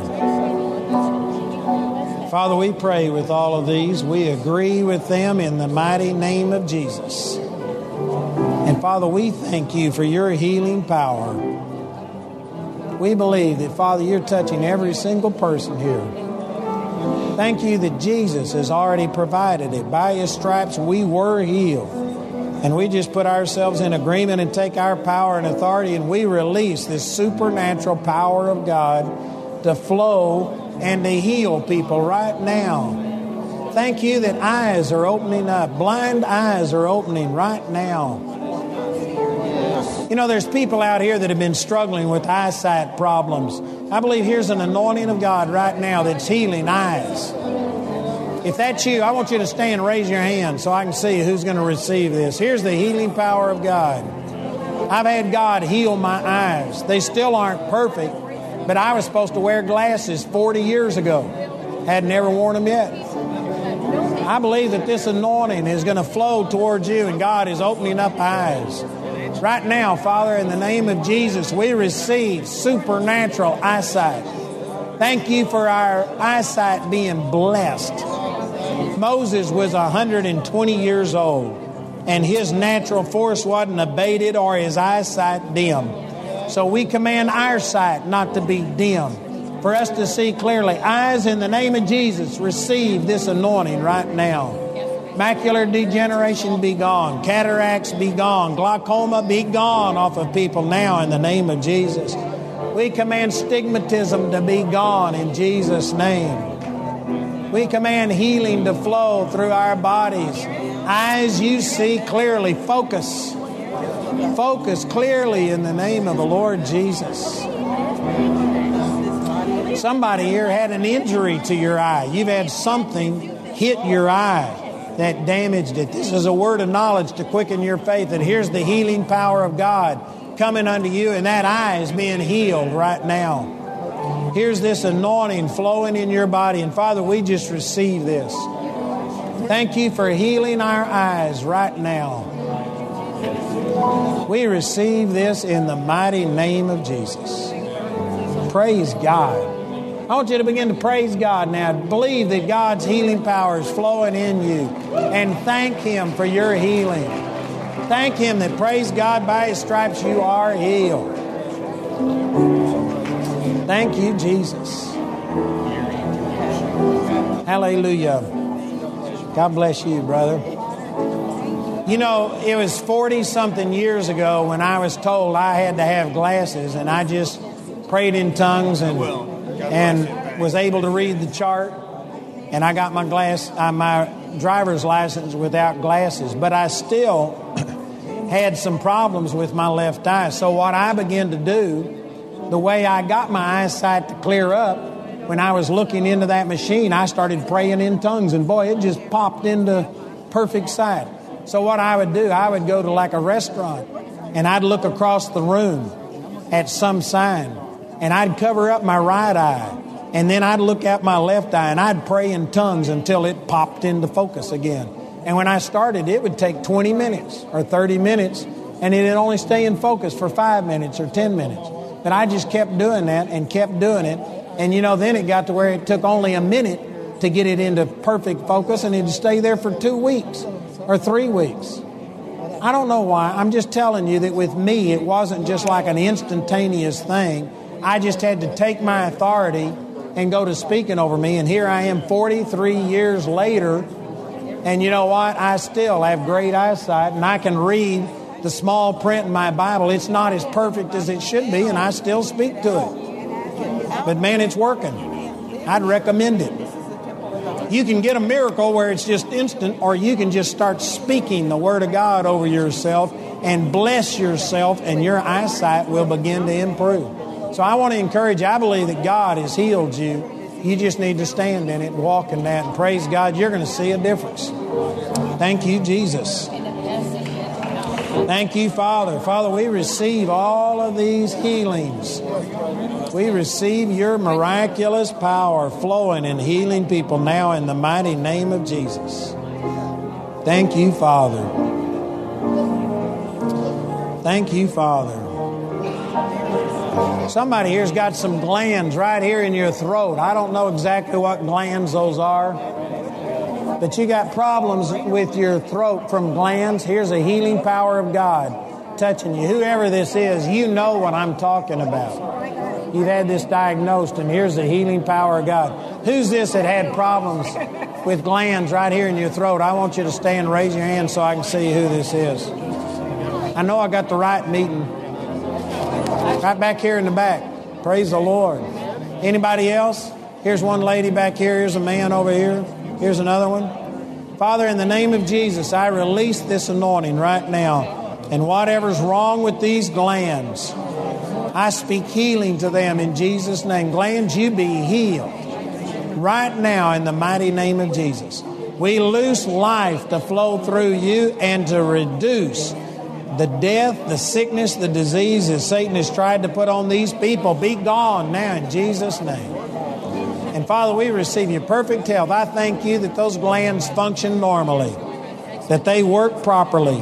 Father, we pray with all of these. We agree with them in the mighty name of Jesus. And Father, we thank you for your healing power. We believe that, Father, you're touching every single person here. Thank you that Jesus has already provided it. By his stripes, we were healed. And we just put ourselves in agreement and take our power and authority and we release this supernatural power of God to flow and to heal people right now. Thank you that eyes are opening up, blind eyes are opening right now. You know, there's people out here that have been struggling with eyesight problems. I believe here's an anointing of God right now that's healing eyes. If that's you, I want you to stand and raise your hand so I can see who's going to receive this. Here's the healing power of God. I've had God heal my eyes. They still aren't perfect, but I was supposed to wear glasses 40 years ago. Had never worn them yet. I believe that this anointing is going to flow towards you, and God is opening up eyes. Right now, Father, in the name of Jesus, we receive supernatural eyesight. Thank you for our eyesight being blessed. Moses was 120 years old, and his natural force wasn't abated or his eyesight dim. So we command our sight not to be dim, for us to see clearly. Eyes in the name of Jesus, receive this anointing right now. Macular degeneration be gone. Cataracts be gone. Glaucoma be gone off of people now in the name of Jesus. We command stigmatism to be gone in Jesus' name. We command healing to flow through our bodies. Eyes you see clearly. Focus. Focus clearly in the name of the Lord Jesus. Somebody here had an injury to your eye. You've had something hit your eye that damaged it. This is a word of knowledge to quicken your faith. And here's the healing power of God coming unto you, and that eye is being healed right now. Here's this anointing flowing in your body. And Father, we just receive this. Thank you for healing our eyes right now. We receive this in the mighty name of Jesus. Praise God. I want you to begin to praise God now. Believe that God's healing power is flowing in you and thank Him for your healing. Thank Him that, praise God, by His stripes you are healed. Thank you, Jesus. Hallelujah. God bless you, brother. You know, it was 40 something years ago when I was told I had to have glasses, and I just prayed in tongues and and was able to read the chart. And I got my glass, uh, my driver's license without glasses, but I still had some problems with my left eye. So what I began to do, the way I got my eyesight to clear up, when I was looking into that machine, I started praying in tongues, and boy, it just popped into perfect sight. So what I would do, I would go to like a restaurant, and I'd look across the room at some sign and I'd cover up my right eye. And then I'd look at my left eye and I'd pray in tongues until it popped into focus again. And when I started, it would take 20 minutes or 30 minutes, and it'd only stay in focus for five minutes or 10 minutes. But I just kept doing that and kept doing it. And you know, then it got to where it took only a minute to get it into perfect focus, and it'd stay there for two weeks or three weeks. I don't know why. I'm just telling you that with me, it wasn't just like an instantaneous thing. I just had to take my authority and go to speaking over me. And here I am 43 years later. And you know what? I still have great eyesight and I can read the small print in my Bible. It's not as perfect as it should be, and I still speak to it. But man, it's working. I'd recommend it. You can get a miracle where it's just instant, or you can just start speaking the Word of God over yourself and bless yourself, and your eyesight will begin to improve. So I want to encourage you. I believe that God has healed you. You just need to stand in it and walk in that. And praise God, you're going to see a difference. Thank you, Jesus. Thank you, Father. Father, we receive all of these healings. We receive your miraculous power flowing and healing people now in the mighty name of Jesus. Thank you, Father. Thank you, Father. Somebody here's got some glands right here in your throat. I don't know exactly what glands those are, but you got problems with your throat from glands. Here's a healing power of God touching you. Whoever this is, you know what I'm talking about. You've had this diagnosed, and here's the healing power of God. Who's this that had problems with glands right here in your throat, I want you to stand, raise your hand so I can see who this is. I know I got the right meeting. Right back here in the back. Praise the Lord. Anybody else? Here's one lady back here. Here's a man over here. Here's another one. Father, in the name of Jesus, I release this anointing right now. And whatever's wrong with these glands, I speak healing to them in Jesus' name. Glands, you be healed right now in the mighty name of Jesus. We loose life to flow through you and to reduce the death, the sickness, the disease that Satan has tried to put on these people. Be gone now in Jesus' name. And Father, we receive your perfect health. I thank you that those glands function normally, that they work properly.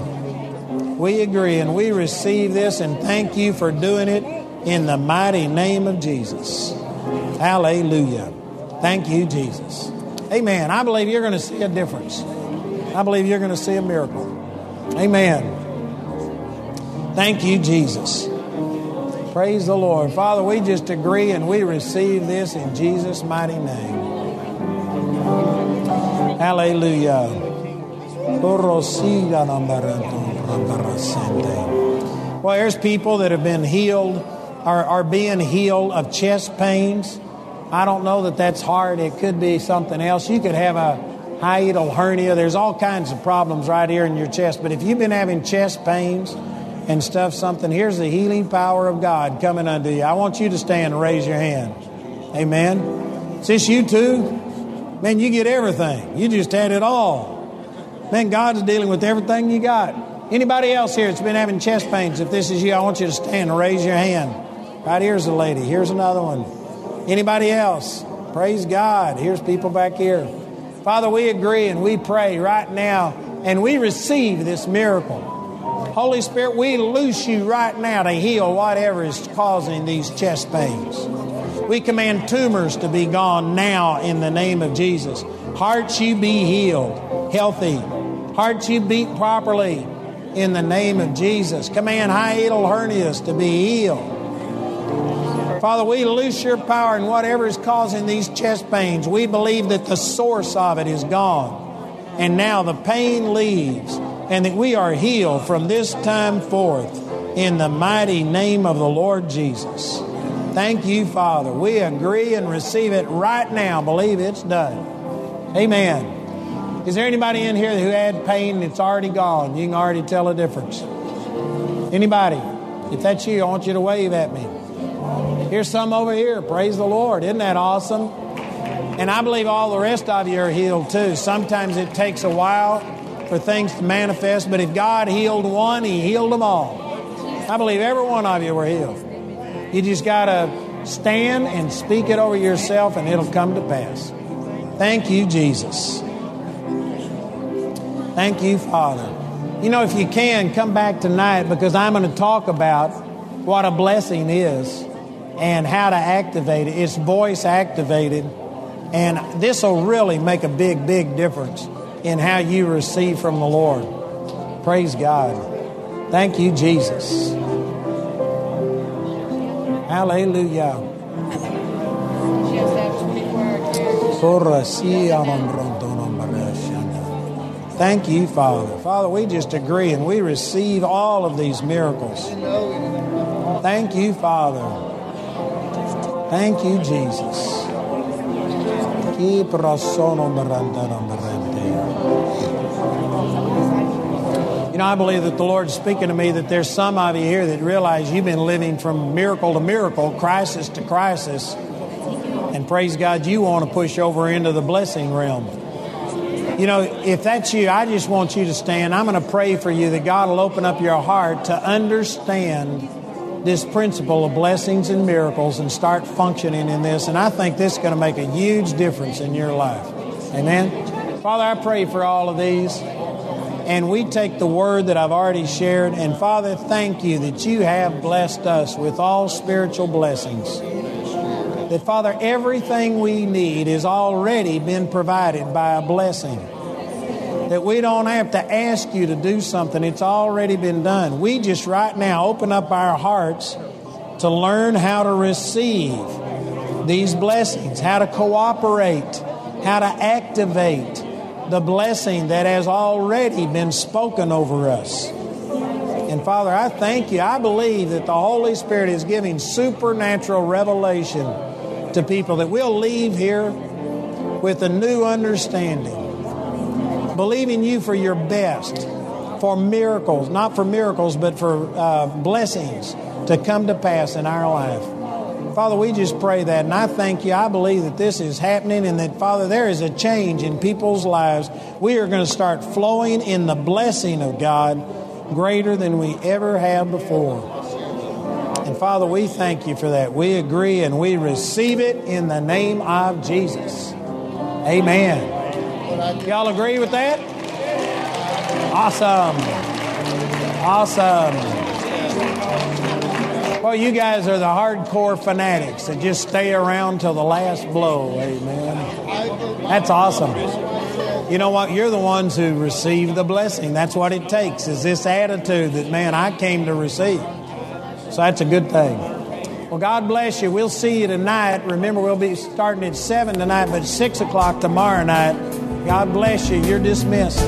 We agree and we receive this and thank you for doing it in the mighty name of Jesus. Hallelujah. Thank you, Jesus. Amen. I believe you're going to see a difference. I believe you're going to see a miracle. Amen. Thank you, Jesus. Praise the Lord. Father, we just agree and we receive this in Jesus' mighty name. Hallelujah. Well, there's people that have been healed, are, are being healed of chest pains. I don't know that that's hard. It could be something else. You could have a hiatal hernia. There's all kinds of problems right here in your chest. But if you've been having chest pains, and stuff something, here's the healing power of God coming unto you. I want you to stand and raise your hand. Amen. Is this you too? Man, you get everything. You just had it all. Man, God's dealing with everything you got. Anybody else here that's been having chest pains, if this is you, I want you to stand and raise your hand. Right here's a lady. Here's another one. Anybody else? Praise God. Here's people back here. Father, we agree and we pray right now and we receive this miracle. Holy Spirit, we loose you right now to heal whatever is causing these chest pains. We command tumors to be gone now in the name of Jesus. Hearts, you be healed, healthy. Hearts, you beat properly in the name of Jesus. Command hiatal hernias to be healed. Father, we loose your power in whatever is causing these chest pains. We believe that the source of it is gone. And now the pain leaves and that we are healed from this time forth in the mighty name of the Lord Jesus. Thank you, Father. We agree and receive it right now. Believe it's done. Amen. Is there anybody in here who had pain that's already gone? You can already tell a difference. Anybody? If that's you, I want you to wave at me. Here's some over here. Praise the Lord. Isn't that awesome? And I believe all the rest of you are healed too. Sometimes it takes a while for things to manifest, but if God healed one, He healed them all. I believe every one of you were healed. You just got to stand and speak it over yourself, and it'll come to pass. Thank you, Jesus. Thank you, Father. You know, if you can, come back tonight because I'm going to talk about what a blessing is and how to activate it. It's voice activated, and this will really make a big, big difference in how you receive from the Lord. Praise God. Thank you, Jesus. Hallelujah. Thank you, Father. Father, we just agree and we receive all of these miracles. Thank you, Father. Thank you, Jesus. You know, I believe that the Lord's speaking to me that there's some of you here that realize you've been living from miracle to miracle, crisis to crisis. And praise God, you want to push over into the blessing realm. You know, if that's you, I just want you to stand. I'm going to pray for you that God will open up your heart to understand this principle of blessings and miracles and start functioning in this. And I think this is going to make a huge difference in your life. Amen. Father, I pray for all of these and we take the word that I've already shared. And Father, thank you that you have blessed us with all spiritual blessings. That, Father, everything we need has already been provided by a blessing. That we don't have to ask you to do something, it's already been done. We just right now open up our hearts to learn how to receive these blessings, how to cooperate how to activate the blessing that has already been spoken over us. And Father, I thank you. I believe that the Holy Spirit is giving supernatural revelation to people that we'll leave here with a new understanding, believing you for your best, for miracles, not for miracles, but for uh, blessings to come to pass in our life. Father, we just pray that, and I thank you. I believe that this is happening, and that, Father, there is a change in people's lives. We are going to start flowing in the blessing of God greater than we ever have before. And Father, we thank you for that. We agree and we receive it in the name of Jesus. Amen. Y'all agree with that? Awesome. Awesome. Well, you guys are the hardcore fanatics that just stay around till the last blow. Amen. That's awesome. You know what? You're the ones who receive the blessing. That's what it takes, is this attitude that, man, I came to receive. So that's a good thing. Well, God bless you. We'll see you tonight. Remember, we'll be starting at 7 tonight, but 6 o'clock tomorrow night. God bless you. You're dismissed.